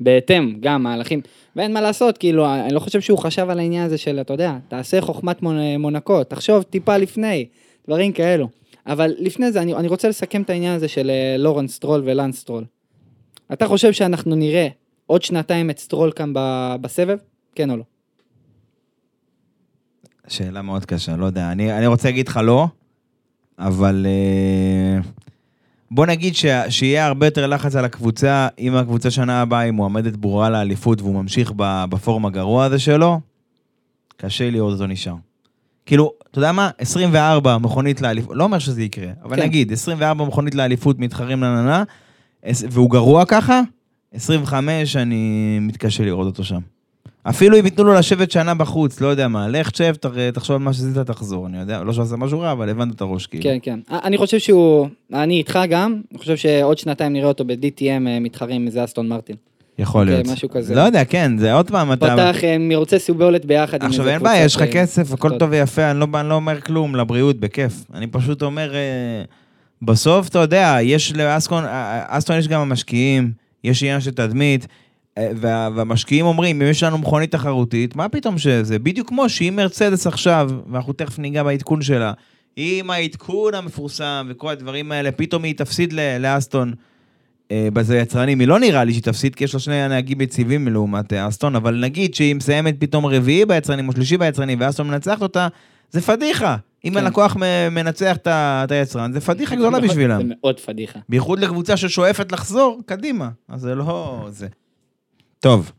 בהתאם, גם מהלכים. ואין מה לעשות, כאילו, אני לא חושב שהוא חשב על העניין הזה של, אתה יודע, תעשה חוכמת מונ- מונקו, תחשוב טיפה לפני, דברים כאלו. אבל לפני זה, אני, אני רוצה לסכם את העניין הזה של אה, לורנס סטרול ולאנס סטרול. אתה חושב שאנחנו נראה עוד שנתיים את סטרול כאן בסבב? כן או לא? שאלה מאוד קשה, לא יודע. אני, אני רוצה להגיד לך לא, אבל אה, בוא נגיד ש, שיהיה הרבה יותר לחץ על הקבוצה, אם הקבוצה שנה הבאה היא מועמדת ברורה לאליפות והוא ממשיך בפורום הגרוע הזה שלו, קשה לי לראות אותו נשאר. כאילו, אתה יודע מה? 24 מכונית לאליפות, לא אומר שזה יקרה, אבל כן. נגיד, 24 מכונית לאליפות מתחרים לננה, והוא גרוע ככה, 25 אני מתקשה לראות אותו שם. אפילו אם ייתנו לו לשבת שנה בחוץ, לא יודע מה, לך תשב, תחשוב על מה שעשית, תחזור, אני יודע, לא שעשה משהו רע, אבל הבנת את הראש, כאילו. כן, כן. אני חושב שהוא, אני איתך גם, אני חושב שעוד שנתיים נראה אותו ב-DTM אה, מתחרים עם זה אסטון מרטין. יכול אוקיי, להיות. משהו כזה. לא יודע, כן, זה עוד פעם, אתה... פתח אה, מרוצי סיבולת ביחד עם עכשיו איזה אין בעיה, יש לך אה, כסף, הכל טוב. ויפה, אני לא, אני לא אומר כלום, לבריאות, בכיף. אני פשוט אומר, אה, בסוף, אתה יודע, יש לאסטון, אה, אסטון יש גם המשקיעים, יש עניין של תדמית, אה, וה, והמשקיעים אומרים, אם יש לנו מכונית תחרותית, מה פתאום שזה? בדיוק כמו שאם מרצדס עכשיו, ואנחנו תכף ניגע בעדכון שלה, אם העדכון המפורסם וכל הדברים האלה, פתאום היא תפסיד לאסטון. אה, בזה יצרנים, היא לא נראה לי שהיא תפסיד, כי יש לה שני נהגים יציבים לעומת אה, אסטון, אבל נגיד שהיא מסיימת פתאום רביעי ביצרנים או שלישי ביצרנים, ואסטון מנצחת אותה, זה פדיחה. אם כן. הלקוח מנצח את היצרן, זה פדיחה גדולה בשבילם. זה מאוד פדיחה. בייחוד לקבוצה ששואפת לחזור, קדימה. אז זה לא... זה. טוב,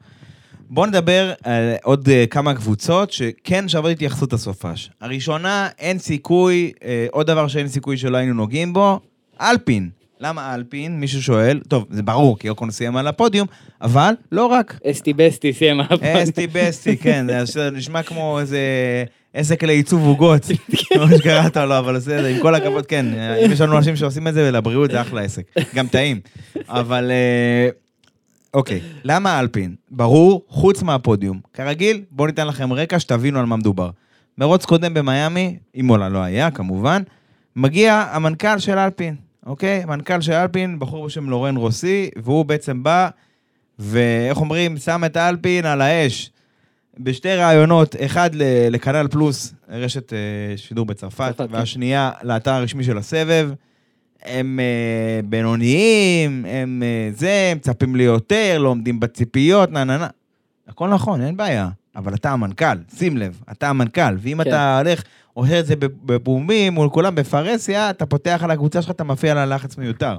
בואו נדבר על עוד uh, כמה קבוצות שכן שוות התייחסות הסופש. הראשונה, אין סיכוי, uh, עוד דבר שאין סיכוי שלא היינו נוגעים בו, אלפין. למה אלפין? מישהו שואל. טוב, זה ברור, כי אוקון סיים על הפודיום, אבל לא רק. אסטי בסטי סיים על הפעם. אסטי בסטי, כן, זה נשמע כמו איזה עסק לעיצוב עוגות, כמו שקראת לו, אבל בסדר, עם כל הכבוד, כן, אם יש לנו אנשים שעושים את זה, ולבריאות זה אחלה עסק, גם טעים. אבל, אה, אוקיי, למה אלפין? ברור, חוץ מהפודיום. כרגיל, בואו ניתן לכם רקע שתבינו על מה מדובר. מרוץ קודם במיאמי, אימולה לא היה, כמובן, מגיע המנכ"ל של אלפין, אוקיי? מנכ"ל של אלפין, בחור בשם לורן רוסי, והוא בעצם בא, ואיך אומרים, שם את אלפין על האש. בשתי ראיונות, אחד לכנל פלוס, רשת אה, שידור בצרפת, צרפת. והשנייה לאתר הרשמי של הסבב. הם אה, בינוניים, הם אה, זה, מצפים לי יותר, לא עומדים בציפיות, נה נה נה. הכל נכון, אין בעיה. אבל אתה המנכ"ל, שים לב, אתה המנכ"ל. ואם כן. אתה הולך, עושה את זה בפומבי מול כולם בפרהסיה, אתה פותח על הקבוצה שלך, אתה מפעיל לה לחץ מיותר.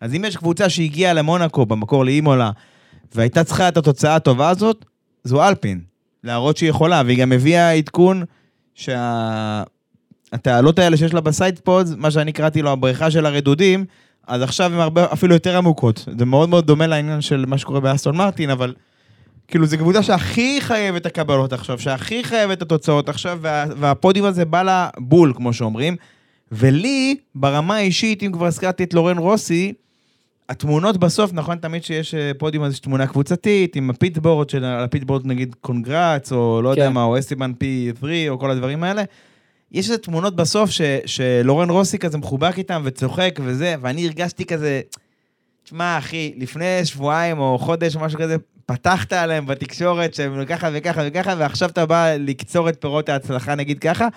אז אם יש קבוצה שהגיעה למונאקו, במקור לאימולה, והייתה צריכה את התוצאה הטובה הזאת, זו אלפין. להראות שהיא יכולה, והיא גם הביאה עדכון שהתעלות האלה שיש לה ב side pods, מה שאני קראתי לו הבריכה של הרדודים, אז עכשיו הן הרבה, אפילו יותר עמוקות. זה מאוד מאוד דומה לעניין של מה שקורה באסטון מרטין, אבל כאילו זו קבוצה שהכי חייבת את הקבלות עכשיו, שהכי חייבת את התוצאות עכשיו, וה, והפודיום הזה בא לה בול, כמו שאומרים. ולי, ברמה האישית, אם כבר הזכרתי את לורן רוסי, התמונות בסוף, נכון תמיד שיש אה, פודיום הזה, יש תמונה קבוצתית, עם ה pit board, של על ה pit board נגיד congrats, או לא יודע כן. מה, או אסטבן P3, או כל הדברים האלה. יש איזה תמונות בסוף ש, שלורן רוסי כזה מחובק איתם וצוחק וזה, ואני הרגשתי כזה, תשמע אחי, לפני שבועיים או חודש או משהו כזה, פתחת עליהם בתקשורת שהם ככה וככה וככה, ועכשיו אתה בא לקצור את פירות ההצלחה נגיד ככה.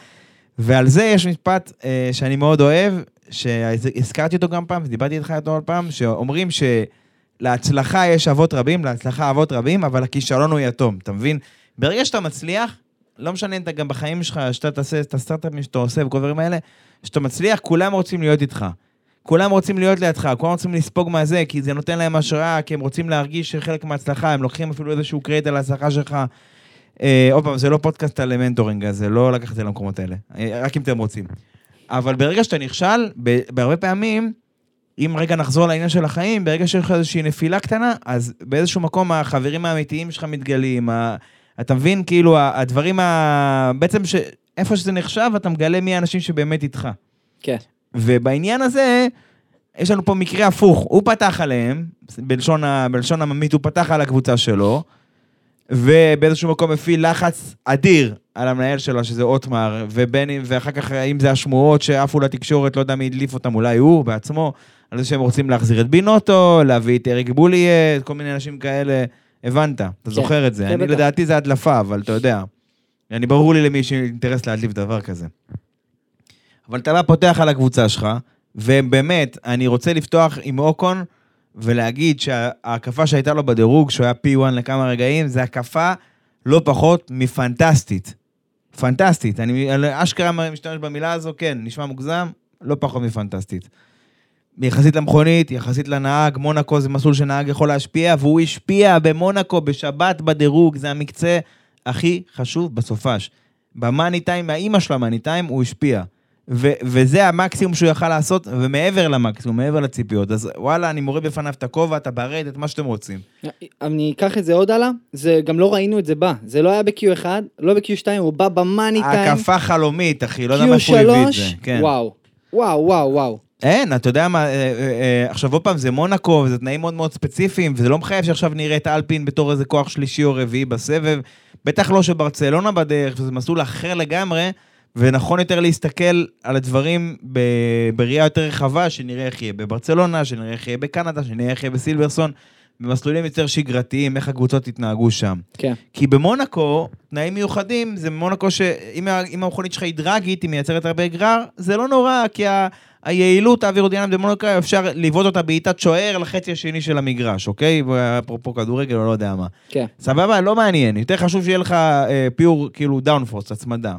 ועל זה יש משפט אה, שאני מאוד אוהב, שהזכרתי אותו גם פעם, דיברתי איתך אותו עוד פעם, שאומרים שלהצלחה יש אבות רבים, להצלחה אבות רבים, אבל הכישלון הוא יתום, אתה מבין? ברגע שאתה מצליח, לא משנה אם אתה גם בחיים שלך, שאתה תעשה את הסטארט-אפים שאתה עושה וכל הדברים האלה, שאתה מצליח, כולם רוצים להיות איתך. כולם רוצים להיות לידך, כולם רוצים לספוג מהזה, כי זה נותן להם השראה, כי הם רוצים להרגיש חלק מההצלחה, הם לוקחים אפילו איזשהו קרדיט על ההצלחה שלך. אה, עוד פעם, זה לא פודקאסט על מנטורינג, אז זה לא לקחת את זה למקומות האלה, אה, רק אם אתם רוצים. אבל ברגע שאתה נכשל, בהרבה פעמים, אם רגע נחזור לעניין של החיים, ברגע שיש לך איזושהי נפילה קטנה, אז באיזשהו מקום החברים האמיתיים שלך מתגלים. אתה מבין, כאילו, הדברים ה... בעצם, ש... איפה שזה נחשב, אתה מגלה מי האנשים שבאמת איתך. כן. ובעניין הזה, יש לנו פה מקרה הפוך. הוא פתח עליהם, בלשון, ה... בלשון עממית, הוא פתח על הקבוצה שלו, ובאיזשהו מקום הפעיל לחץ אדיר על המנהל שלו, שזה אוטמר, ובין אם, ואחר כך, אם זה השמועות שעפו לתקשורת, לא יודע מי הדליף אותם, אולי הוא בעצמו, על זה שהם רוצים להחזיר את בינוטו, להביא את אריק בוליה, כל מיני אנשים כאלה. הבנת, אתה זוכר את זה. כן, אני. לדעתי זה הדלפה, אבל אתה יודע. אני ברור לי למי יש אינטרס להדליף דבר כזה. אבל אתה בא פותח על הקבוצה שלך, ובאמת, אני רוצה לפתוח עם אוקון ולהגיד שההקפה שהייתה לו בדירוג, שהוא היה P1 לכמה רגעים, זה הקפה לא פחות מפנטסטית. פנטסטית. אני אשכרה משתמש במילה הזו, כן, נשמע מוגזם, לא פחות מפנטסטית. יחסית למכונית, יחסית לנהג, מונקו זה מסלול שנהג יכול להשפיע, והוא השפיע במונקו בשבת בדירוג, זה המקצה הכי חשוב בסופש. במאני טיים, האימא של המאני טיים, הוא השפיע. ו- וזה המקסימום שהוא יכל לעשות, ומעבר למקסימום, מעבר לציפיות. אז וואלה, אני מוריד בפניו את הכובע, את הברט, את מה שאתם רוצים. אני אקח את זה עוד הלאה, זה גם לא ראינו את זה בא, זה לא היה ב-Q1, לא ב-Q2, הוא בא במאני טיים, הקפה חלומית, אחי, לא יודע מאיפה הוא הביא את זה. Q3, כן. וואו, וואו, וואו, וואו. אין, אתה יודע מה, אה, אה, אה, עכשיו עוד פעם, זה מונקו, וזה תנאים מאוד מאוד ספציפיים, וזה לא מחייב שעכשיו נראה את אלפין בתור איזה כוח שלישי או רביעי בסבב, בטח לא שברצלונה בדרך, שזה מסלול אחר לגמרי, ונכון יותר להסתכל על הדברים ב- בראייה יותר רחבה, שנראה איך יהיה בברצלונה, שנראה איך יהיה בקנדה, שנראה איך יהיה בסילברסון, במסלולים יותר שגרתיים, איך הקבוצות יתנהגו שם. כן, כי במונקו, תנאים מיוחדים, זה במונקו שאם המכונית שלך היא דרגית, היא מייצרת הרבה גרר, זה לא נורא, כי ה... היעילות האווירודינמית במונקו, אפשר לבעוט אותה בעיטת שוער לחצי השני של המגרש, אוקיי? אפרופו כדורגל או לא יודע מה. כן. סבבה? לא מעניין. יותר חשוב שיהיה לך אה, פיור, כאילו דאונפורס, הצמדה.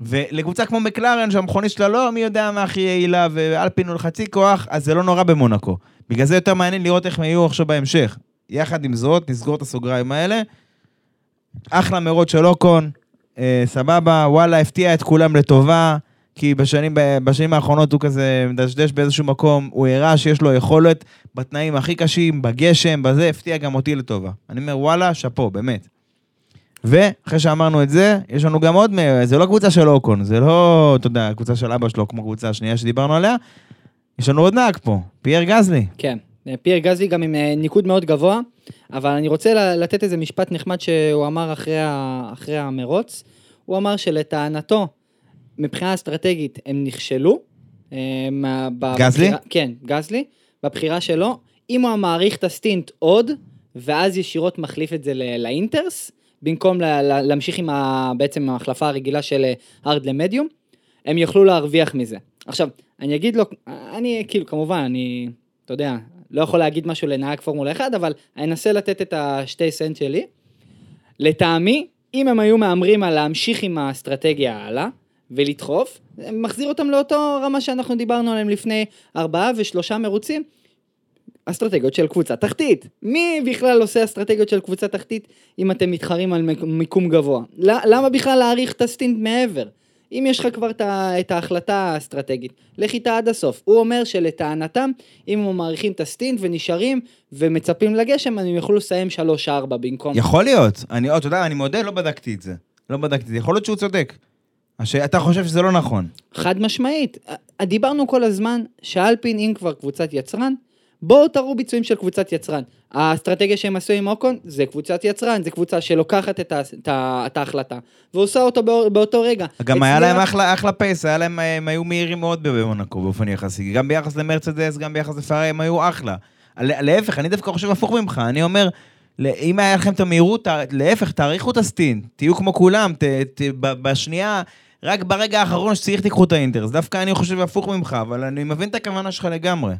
ולקבוצה כמו מקלרן, שהמכונית שלה לא מי יודע מה הכי יעילה, ואלפין הוא לחצי כוח, אז זה לא נורא במונקו. בגלל זה יותר מעניין לראות איך הם יהיו עכשיו בהמשך. יחד עם זאת, נסגור את הסוגריים האלה. אחלה מרוץ של אוקון, אה, סבבה, וואלה, הפתיע את כולם לטובה, כי בשנים, בשנים האחרונות הוא כזה מדשדש באיזשהו מקום, הוא הראה שיש לו יכולת בתנאים הכי קשים, בגשם, בזה, הפתיע גם אותי לטובה. אני אומר, וואלה, שאפו, באמת. ואחרי שאמרנו את זה, יש לנו גם עוד, זה לא קבוצה של אוקון, זה לא, אתה יודע, הקבוצה של אבא שלו, כמו הקבוצה השנייה שדיברנו עליה, יש לנו עוד נהג פה, פייר גזלי. כן. פייר גזלי גם עם אה, ניקוד מאוד גבוה, אבל אני רוצה לתת איזה משפט נחמד שהוא אמר אחרי, אחרי המרוץ. הוא אמר שלטענתו, מבחינה אסטרטגית, הם נכשלו. אה, גזלי? כן, גזלי. בבחירה שלו, אם הוא היה מאריך את הסטינט עוד, ואז ישירות מחליף את זה לאינטרס, במקום לה, לה, להמשיך עם ה, בעצם ההחלפה הרגילה של הארד למדיום, הם יוכלו להרוויח מזה. עכשיו, אני אגיד לו, אני כאילו, כמובן, אני, אתה יודע, לא יכול להגיד משהו לנהג פורמולה 1, אבל אני אנסה לתת את השתי סנט שלי. לטעמי, אם הם היו מהמרים על להמשיך עם האסטרטגיה הלאה, ולדחוף, מחזיר אותם לאותו רמה שאנחנו דיברנו עליהם לפני ארבעה ושלושה מרוצים. אסטרטגיות של קבוצה תחתית. מי בכלל עושה אסטרטגיות של קבוצה תחתית אם אתם מתחרים על מיקום גבוה? למה בכלל להאריך את הסטינט מעבר? אם יש לך כבר את ההחלטה האסטרטגית, לך איתה עד הסוף. הוא אומר שלטענתם, אם הם מאריכים את הסטינט ונשארים ומצפים לגשם, הם יוכלו לסיים 3-4 במקום. יכול להיות. אני, אתה יודע, אני מודה, לא בדקתי את זה. לא בדקתי את זה. יכול להיות שהוא צודק. אתה חושב שזה לא נכון. חד משמעית. דיברנו כל הזמן שאלפין, אם כבר קבוצת יצרן, בואו תראו ביצועים של קבוצת יצרן. האסטרטגיה שהם עשו עם אוקון זה קבוצת יצרן, זה קבוצה שלוקחת את, ה, את, ה, את ההחלטה ועושה אותו בא, באותו רגע. גם היה להם אחלה, אחלה פייס, היה להם, הם היו מהירים מאוד במונקו באופן יחסי, גם ביחס למרצדס, גם ביחס לפארי, הם היו אחלה. להפך, אני דווקא חושב הפוך ממך, אני אומר, אם היה לכם את המהירות, להפך, תאריכו את הסטין, תהיו כמו כולם, ת, ת, בשנייה... רק ברגע האחרון שצריך תיקחו את האינטרס. דווקא אני חושב הפוך ממך, אבל אני מבין את הכוונה שלך לגמרי.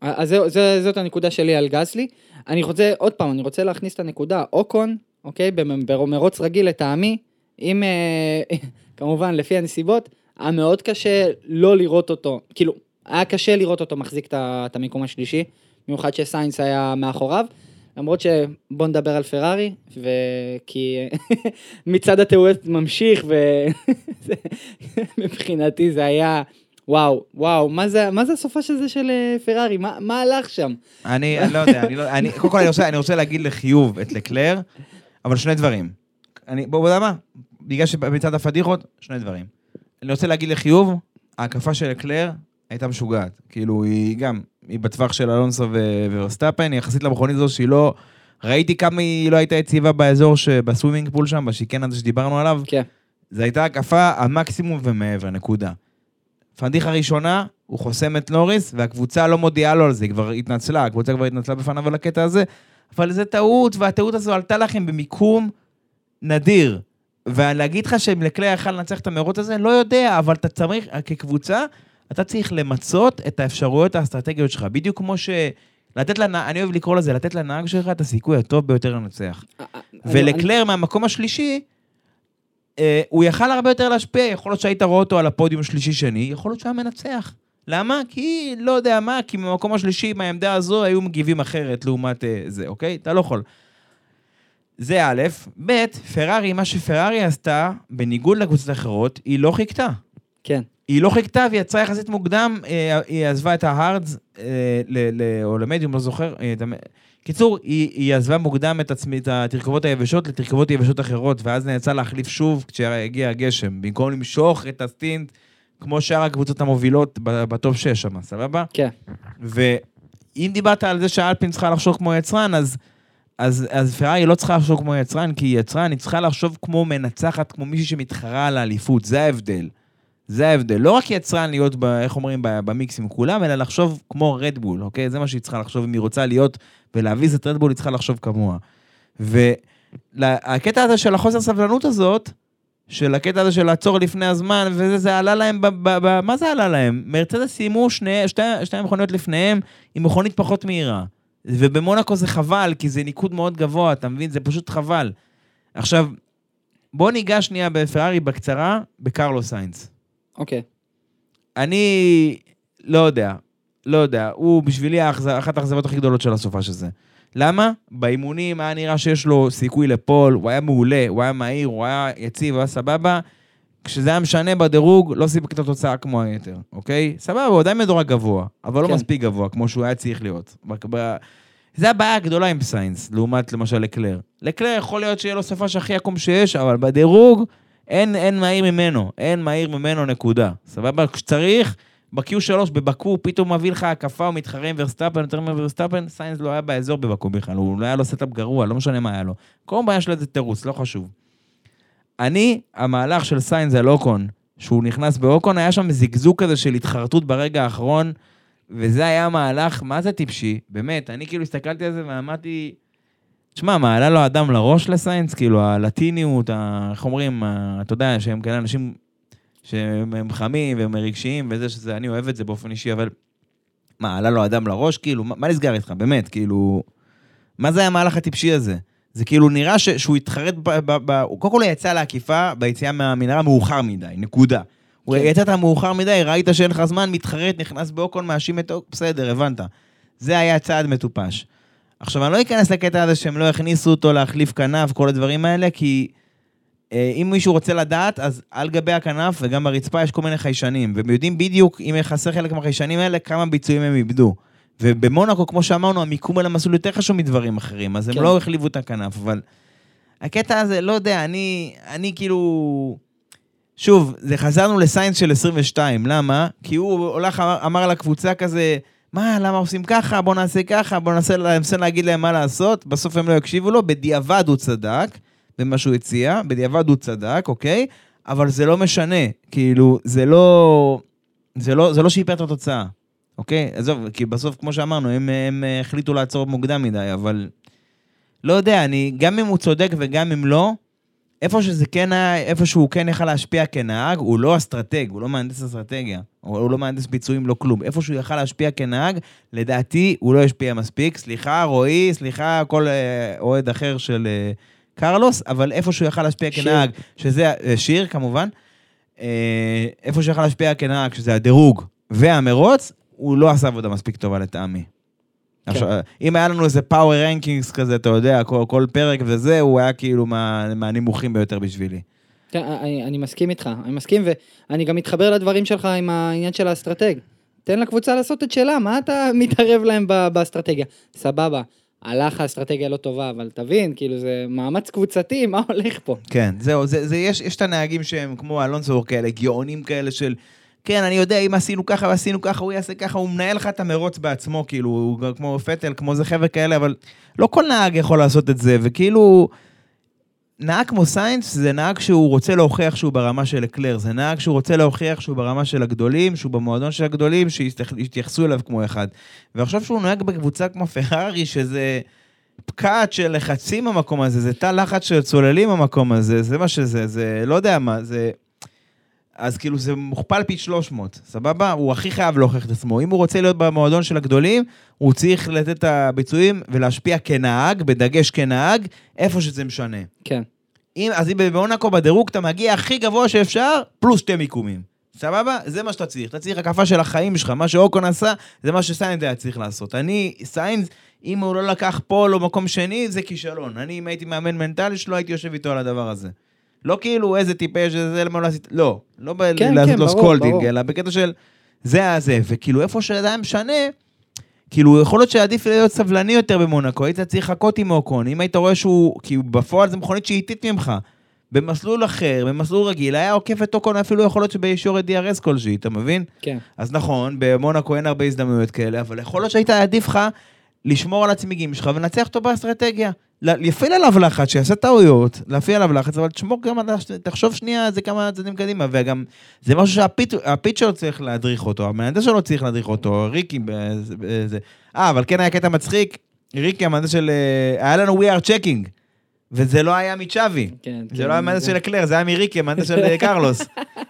אז זה, זה, זאת הנקודה שלי על גזלי. אני רוצה, עוד פעם, אני רוצה להכניס את הנקודה. אוקון, אוקיי, במרוץ רגיל לטעמי, אם, אה, כמובן, לפי הנסיבות, היה מאוד קשה לא לראות אותו, כאילו, היה קשה לראות אותו מחזיק את המיקום השלישי, במיוחד שסיינס היה מאחוריו. למרות שבוא נדבר על פרארי, וכי מצד התיאוריות ממשיך, ומבחינתי זה היה וואו, וואו, מה זה, מה זה הסופה של זה של אה, פרארי? מה, מה הלך שם? אני, אני לא יודע, אני לא, אני, קודם כל אני רוצה, אני רוצה להגיד לחיוב את לקלר, אבל שני דברים. אני, בוא, בוא יודע מה? בגלל שמצד הפדיחות, שני דברים. אני רוצה להגיד לחיוב, ההקפה של לקלר הייתה משוגעת. כאילו, היא גם, היא בטווח של אלונסו וורסטאפן, היא יחסית למכונית הזו שהיא לא... ראיתי כמה היא לא הייתה יציבה באזור, ב swimming pool שם, בשיקיין הזה שדיברנו עליו. כן. זו הייתה הקפה המקסימום ומעבר, נקודה. פדיחה ראשונה, הוא חוסם את נוריס, והקבוצה לא מודיעה לו על זה, היא כבר התנצלה, הקבוצה כבר התנצלה בפניו על הקטע הזה, אבל זה טעות, והטעות הזו עלתה לכם במיקום נדיר. ולהגיד לך שאם לקלי יכל לנצח את המרוץ הזה, לא יודע, אבל אתה צריך, כקבוצה, אתה צריך למצות את האפשרויות האסטרטגיות שלך, בדיוק כמו ש... לתת לנהג, אני אוהב לקרוא לזה, לתת לנהג שלך את הסיכוי הטוב ביותר לנצח. אה, אה, ולקלר מהמקום השלישי, אה, הוא יכל הרבה יותר להשפיע, יכול להיות שהיית רואה אותו על הפודיום שלישי-שני, יכול להיות שהוא היה מנצח. למה? כי לא יודע מה, כי במקום השלישי, מהעמדה הזו, היו מגיבים אחרת לעומת אה, זה, אוקיי? אתה לא יכול. זה א', ב', פרארי, מה שפרארי עשתה, בניגוד לקבוצות אחרות, היא לא חיכתה. כן. היא לא חיכתה והיא יצאה יחסית מוקדם, אה, היא עזבה את ההארדס, אה, או למדיום, לא זוכר. אה, קיצור, היא, היא עזבה מוקדם את, עצמי, את התרכובות היבשות לתרכובות יבשות אחרות, ואז נאלצה להחליף שוב כשהגיע הגשם, במקום למשוך את הסטינט, כמו שאר הקבוצות המובילות בטופ 6 שם, סבבה? כן. ואם דיברת על זה שאלפין צריכה לחשוב כמו יצרן, אז, אז, אז פרארי לא צריכה לחשוב כמו יצרן, כי יצרן היא צריכה לחשוב כמו מנצחת, כמו מישהי שמתחרה על האליפות, זה ההבדל. זה ההבדל. לא רק יצרן להיות, ב, איך אומרים, במיקס עם כולם, אלא לחשוב כמו רדבול, אוקיי? זה מה שהיא צריכה לחשוב אם היא רוצה להיות ולהביס את רדבול, היא צריכה לחשוב כמוה. והקטע הזה של החוסר סבלנות הזאת, של הקטע הזה של לעצור לפני הזמן, וזה זה עלה להם, ב, ב, ב, מה זה עלה להם? מרצדס סיימו שני, שתי, שתי מכוניות לפניהם עם מכונית פחות מהירה. ובמונקו זה חבל, כי זה ניקוד מאוד גבוה, אתה מבין? זה פשוט חבל. עכשיו, בוא ניגע שנייה בפרארי בקצרה, בקרלו סיינס. אוקיי. אני לא יודע, לא יודע. הוא בשבילי אחת האכזבות הכי גדולות של הסופה של זה. למה? באימונים היה נראה שיש לו סיכוי לפול, הוא היה מעולה, הוא היה מהיר, הוא היה יציב, הוא היה סבבה. כשזה היה משנה בדירוג, לא סיפק את התוצאה כמו היתר, אוקיי? סבבה, הוא עדיין מדורג גבוה, אבל לא כן. לא מספיק גבוה, כמו שהוא היה צריך להיות. זה הבעיה הגדולה עם סיינס, לעומת למשל לקלר. לקלר יכול להיות שיהיה לו setup שהכי עקום שיש, אבל בדירוג אין, אין מהיר ממנו, אין מהיר ממנו, נקודה. סבבה? כשצריך, ב-Q3 בבקו, פתאום מביא לך הקפה, הוא מתחרה עם ורסטאפן, יותר מוורסטאפן, סיינס לא היה באזור בבקו בכלל, הוא לא היה לו setup גרוע, לא משנה מה היה לו. כל בעיה שלו זה תירוץ, לא חשוב. אני, המהלך של סיינס על אוקון, שהוא נכנס באוקון, היה שם זיגזוג כזה של התחרטות ברגע האחרון, וזה היה מהלך, מה זה טיפשי? באמת, אני כאילו הסתכלתי על זה ואמרתי, שמע, מה, עלה לו אדם לראש לסיינס? כאילו, הלטיניות, איך אומרים, אתה יודע, שהם כאלה אנשים שהם הם חמים והם רגשיים וזה שזה, אני אוהב את זה באופן אישי, אבל... מה, עלה לו אדם לראש? כאילו, מה, מה נסגר איתך? באמת, כאילו... מה זה המהלך הטיפשי הזה? זה כאילו נראה ש, שהוא התחרט, ב, ב, ב, הוא קודם כל הוא יצא לעקיפה ביציאה מהמנהרה מאוחר מדי, נקודה. הוא כן. יצאת מאוחר מדי, ראית שאין לך זמן, מתחרט, נכנס באוקון, מאשים את בסדר, הבנת. זה היה צעד מטופש. עכשיו, אני לא אכנס לקטע הזה שהם לא יכניסו אותו להחליף כנף, כל הדברים האלה, כי אה, אם מישהו רוצה לדעת, אז על גבי הכנף וגם ברצפה יש כל מיני חיישנים, והם יודעים בדיוק, אם יחסר חלק מהחיישנים האלה, כמה ביצועים הם איבדו. ובמונאקו, כמו שאמרנו, המיקום על המסלול יותר חשוב מדברים אחרים, אז הם כן. לא החליפו את הכנף, אבל הקטע הזה, לא יודע, אני, אני כאילו... שוב, זה חזרנו לסיינס של 22, למה? כי הוא הולך, אמר, אמר לקבוצה כזה, מה, למה עושים ככה? בוא נעשה ככה, בוא ננסה, ננסה להגיד להם מה לעשות, בסוף הם לא יקשיבו לו, בדיעבד הוא צדק במה שהוא הציע, בדיעבד הוא צדק, אוקיי? אבל זה לא משנה, כאילו, זה לא... זה לא, זה לא שיפר את התוצאה, אוקיי? עזוב, כי בסוף, כמו שאמרנו, הם, הם החליטו לעצור מוקדם מדי, אבל... לא יודע, אני, גם אם הוא צודק וגם אם לא, איפה שזה כן היה, איפה שהוא כן יכל להשפיע כנהג, הוא לא אסטרטג, הוא לא מהנדס אסטרטגיה, הוא, לא מהנדס ביצועים, לא כלום. איפה שהוא יכל להשפיע כנהג, לדעתי הוא לא השפיע מספיק. סליחה, רועי, סליחה, כל אה, אוהד אחר של אה, קרלוס, אבל איפה שהוא יכל להשפיע שיר. כנהג, שזה, אה, שיר כמובן, אה, איפה שהוא יכל להשפיע כנהג, שזה הדירוג והמרוץ, הוא לא עשה עבודה מספיק טובה לטעמי. כן. עכשיו, אם היה לנו איזה power rankings כזה, אתה יודע, כל, כל פרק וזה, הוא היה כאילו מה, מהנמוכים ביותר בשבילי. אני, מסכים איתך, אני מסכים, ואני גם מתחבר לדברים שלך עם העניין של האסטרטג. תן לקבוצה לעשות את שלה, מה אתה מתערב להם באסטרטגיה? סבבה, הלך האסטרטגיה לא טובה, אבל תבין, כאילו זה מאמץ קבוצתי, מה הולך פה? כן, זהו, זה, זה, יש, יש את הנהגים שהם כמו אלונסו כאלה, גאונים כאלה של, כן, אני יודע, אם עשינו ככה ועשינו ככה, הוא יעשה ככה, הוא מנהל לך את המרוץ בעצמו, כאילו, הוא כמו פטל, כמו זה חבר'ה כאלה, אבל לא כל נהג יכול לעשות את זה, וכאילו, נהג כמו סיינס זה נהג שהוא רוצה להוכיח שהוא ברמה של אקלר, זה נהג שהוא רוצה להוכיח שהוא ברמה של הגדולים, שהוא במועדון של הגדולים, שיתייחסו אליו כמו אחד. ועכשיו שהוא נוהג בקבוצה כמו פרארי, שזה פקעת של לחצים במקום הזה, זה תא לחץ של צוללים במקום הזה, זה מה שזה, זה לא יודע מה, זה... אז כאילו זה מוכפל פי 300, סבבה? הוא הכי חייב להוכיח את עצמו. אם הוא רוצה להיות במועדון של הגדולים, הוא צריך לתת את הביצועים ולהשפיע כנהג, בדגש כנהג, איפה שזה משנה. כן. אם, אז אם במונקו בדירוג אתה מגיע הכי גבוה שאפשר, פלוס שתי מיקומים. סבבה? זה מה שאתה צריך. אתה צריך הקפה של החיים שלך. מה שאוקון עשה, זה מה שסיינס היה צריך לעשות. אני, סיינס, אם הוא לא לקח פול או מקום שני, זה כישלון. אני, אם הייתי מאמן מנטלי שלו, הייתי יושב איתו על הדבר הזה. לא כאילו איזה טיפש, זה למה לא עשית, לא. לא כן, לעשות כן, לו scolding. אלא בקטע של זה הזה. וכאילו איפה שזה היה משנה, כאילו, יכול להיות שעדיף להיות סבלני יותר במונקו, היית צריך לחכות עם אוקון, אם היית רואה שהוא, כי בפועל זו מכונית שהיא איטית ממך. במסלול אחר, במסלול רגיל, היה עוקף את אוקון אפילו יכול להיות שבישורת DRS כלשהי, אתה מבין? כן. אז נכון, במונקו אין הרבה הזדמנויות כאלה, אבל יכול להיות שהיית עדיף לך לשמור על הצמיגים שלך ולנצח אותו באסטרטגיה. ל- להפעיל עליו לחץ, שיעשה טעויות, להפעיל עליו לחץ, אבל תשמור גם על... תחשוב שנייה זה כמה צעדים קדימה, וגם זה משהו שה pit שלו צריך להדריך אותו, המהנדס שלו צריך להדריך אותו, ריקי. אה, אבל כן היה קטע מצחיק, ריקי המהנדס של... אה, היה לנו We are checking, וזה לא היה מצ'אבי. כן, זה כן, לא היה מהנדס של לקלר, זה היה מריקי, המהנדס של אה, קרלוס.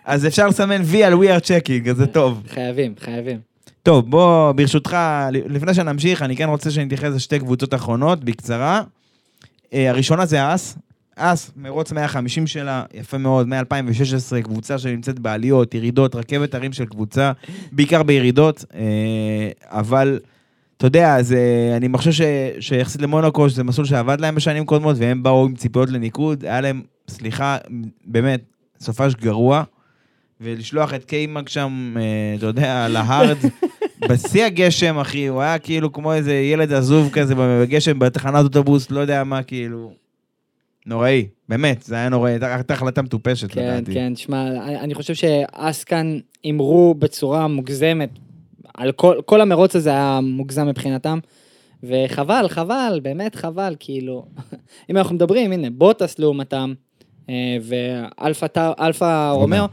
אז אפשר לסמן וי על We are checking, אז זה טוב. חייבים, חייבים. טוב, בוא, ברשותך, לפני שנמשיך, אני כן רוצה שנתייחס לשתי קבוצות אחרונות, בקצרה. אה, הראשונה זה אס. אס, מרוץ 150 שלה, יפה מאוד, מ-2016, קבוצה שנמצאת בעליות, ירידות, רכבת הרים של קבוצה, בעיקר בירידות, אה, אבל אתה יודע, זה, אני חושב שיחסית למונקו, שזה מסלול שעבד להם בשנים קודמות, והם באו עם ציפיות לניקוד, היה להם, סליחה, באמת, סופש גרוע, ולשלוח את קיימק שם, אה, אתה יודע, להארד, בשיא הגשם, אחי, הוא היה כאילו כמו איזה ילד עזוב כזה בגשם בתחנת אוטובוס, לא יודע מה, כאילו... נוראי, באמת, זה היה נוראי, הייתה החלטה מטופשת, כן, לדעתי. כן, שמע, אני חושב שאסקן הימרו בצורה מוגזמת. על כל, כל המרוץ הזה היה מוגזם מבחינתם. וחבל, חבל, באמת חבל, כאילו. אם אנחנו מדברים, הנה, בוטס לעומתם, אה, ואלפה רומאו,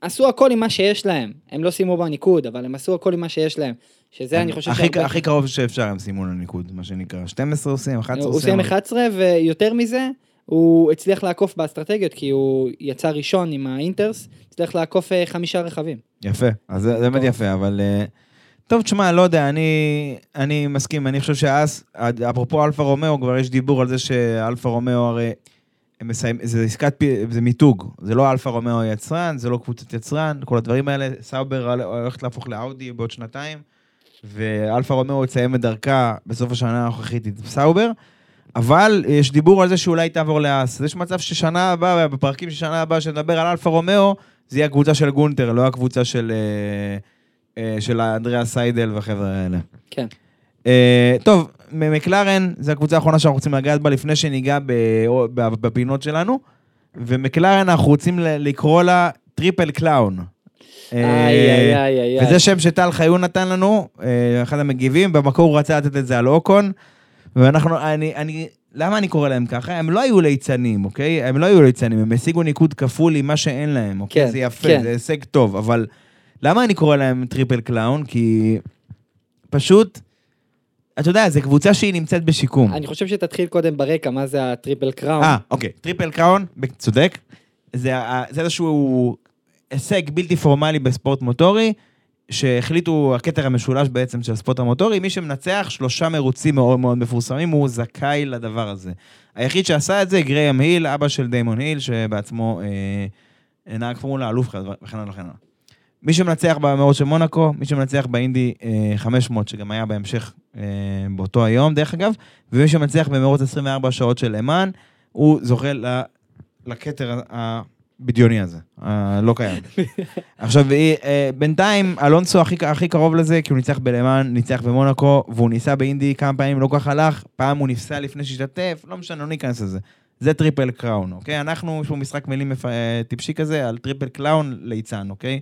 עשו הכל עם מה שיש להם. הם לא סיימו בניקוד, אבל הם עשו הכל עם מה שיש להם. שזה אני חושב הכי- הכי קרוב שאפשר הם סיימו לניקוד, מה שנקרא. 12 עושים, 11 הוא עושים. סיים אבל- 11, ויותר מזה, הוא הצליח לעקוף באסטרטגיות, כי הוא יצא ראשון עם ה inters, הצליח לעקוף אה, חמישה רכבים. יפה, אז זה באמת. יפה, אבל... אה, טוב, תשמע, לא יודע, אני, אני מסכים, אני חושב שאז, אפרופו אלפה רומאו, כבר יש דיבור על זה שאלפה רומאו הרי, הם מסיים, זה עסקת, זה מיתוג, זה לא אלפה רומאו יצרן, זה לא קבוצת יצרן, כל הדברים האלה, סאובר הולכת להפוך לאאודי בעוד שנתיים, ואלפה רומאו תסיים את דרכה בסוף השנה הנוכחית עם סאובר, אבל יש דיבור על זה שאולי תעבור להאס. יש מצב ששנה הבאה, בפרקים של שנה הבאה, שנדבר על אלפה רומאו, זה יהיה הקבוצה של גונטר, לא הקבוצה של, אה, אה, של אנדריאס סיידל והחבר'ה האלה. כן. אה, טוב, מקלרן, זו הקבוצה האחרונה שאנחנו רוצים לגעת בה לפני שניגע בפינות שלנו, ומקלרן אנחנו רוצים לקרוא לה triple clown. אה. וזה שם שטל חיון נתן לנו, אה, אחד המגיבים, במקור הוא רצה לתת את זה על אוקון, ואנחנו, אני, אני, למה אני קורא להם ככה? הם לא היו ליצנים, אוקיי? הם לא היו ליצנים, הם השיגו ניקוד כפול עם מה שאין להם, אוקיי? כן, זה יפה, כן. זה הישג טוב, אבל למה אני קורא להם triple clown? כי פשוט, אתה יודע, זו קבוצה שהיא נמצאת בשיקום. אני חושב שתתחיל קודם ברקע, מה זה ה triple crown. אה, אוקיי. triple crown, צודק. זה, זה איזשהו הישג בלתי פורמלי בספורט מוטורי, שהחליטו, הכתר המשולש בעצם של הספורט המוטורי, מי שמנצח שלושה מרוצים מאוד מאוד מפורסמים, הוא זכאי לדבר הזה. היחיד שעשה את זה, גריים היל, אבא של דיימון היל, שבעצמו אה, נהג פורמולה, אלוף וכן הלאה וכן הלאה. מי שמנצח במרוץ של מונאקו, מי שמנצח באינדי אה, 500, שגם היה בהמשך אה, באותו היום, דרך אגב, ומי שמנצח במרוץ 24 שעות של אמן, הוא זוכה לכתר הבדיוני הזה, הלא קיים. עכשיו, אה, בינתיים, אלונסו הכי, הכי קרוב לזה, כי הוא ניצח בלמן, ניצח במונאקו, והוא ניסה באינדי כמה פעמים, לא כל כך הלך, פעם הוא נפסע לפני שהשתתף, לא משנה, לא ניכנס לזה. זה triple crown, אוקיי? אנחנו, יש פה משחק מילים אה, טיפשי כזה, על triple clown ליצן, אוקיי?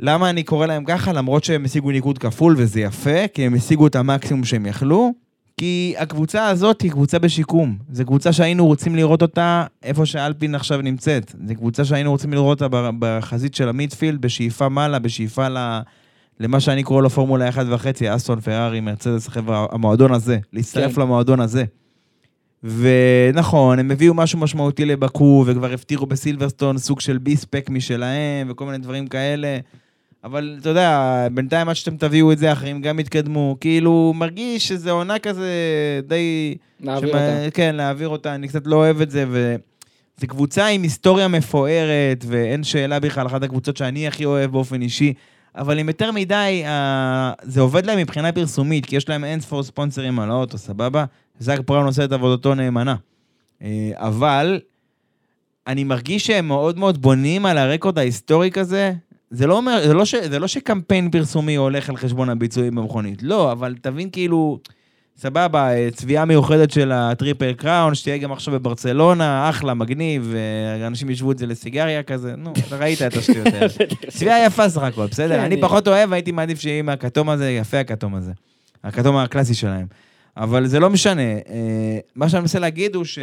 למה אני קורא להם ככה? למרות שהם השיגו ניקוד כפול וזה יפה, כי הם השיגו את המקסימום שהם יכלו, כי הקבוצה הזאת היא קבוצה בשיקום. זו קבוצה שהיינו רוצים לראות אותה איפה שאלפין עכשיו נמצאת. זו קבוצה שהיינו רוצים לראות אותה בחזית של ה midfield, בשאיפה מעלה, בשאיפה ל... למה שאני קורא לו פורמולה 1.5, אסטון, פרארי, מרצדס, חבר'ה, המועדון הזה, להצטרף כן. למועדון הזה. ונכון, הם הביאו משהו משמעותי לבקו, וכבר הבטיחו בסילברסטון סוג של בי-ספק משלהם, וכל מיני דברים כאלה. אבל אתה יודע, בינתיים עד שאתם תביאו את זה, אחרים גם יתקדמו. כאילו, מרגיש שזה עונה כזה די... להעביר שמה- אותה. כן, להעביר אותה, אני קצת לא אוהב את זה, וזו קבוצה עם היסטוריה מפוארת, ואין שאלה בכלל, אחת הקבוצות שאני הכי אוהב באופן אישי, אבל עם יותר מדי, אה, זה עובד להם מבחינה פרסומית, כי יש להם אין ספור ספונסרים על האוטו, סבבה? זאק בראון עושה את עבודתו נאמנה. אה, אבל אני מרגיש שהם מאוד מאוד בונים על הרקורד ההיסטורי כזה. זה לא אומר, זה לא, ש, זה לא שקמפיין פרסומי הולך על חשבון הביצועים במכונית, לא, אבל תבין כאילו, סבבה, אה, צביעה מיוחדת של הטריפל קראון, שתהיה גם עכשיו בברצלונה, אחלה, מגניב, ואנשים ישבו את זה לסיגריה כזה, נו, אתה ראית את השטויות האלה. צביעה יפה סך הכל, בסדר? כן, אני אני- פחות אוהב, הייתי מעדיף שיהיה עם הכתום הזה, יפה הכתום הזה. הכתום הקלאסי שלהם. אבל זה לא משנה. אה, מה שאני מנסה להגיד הוא ש...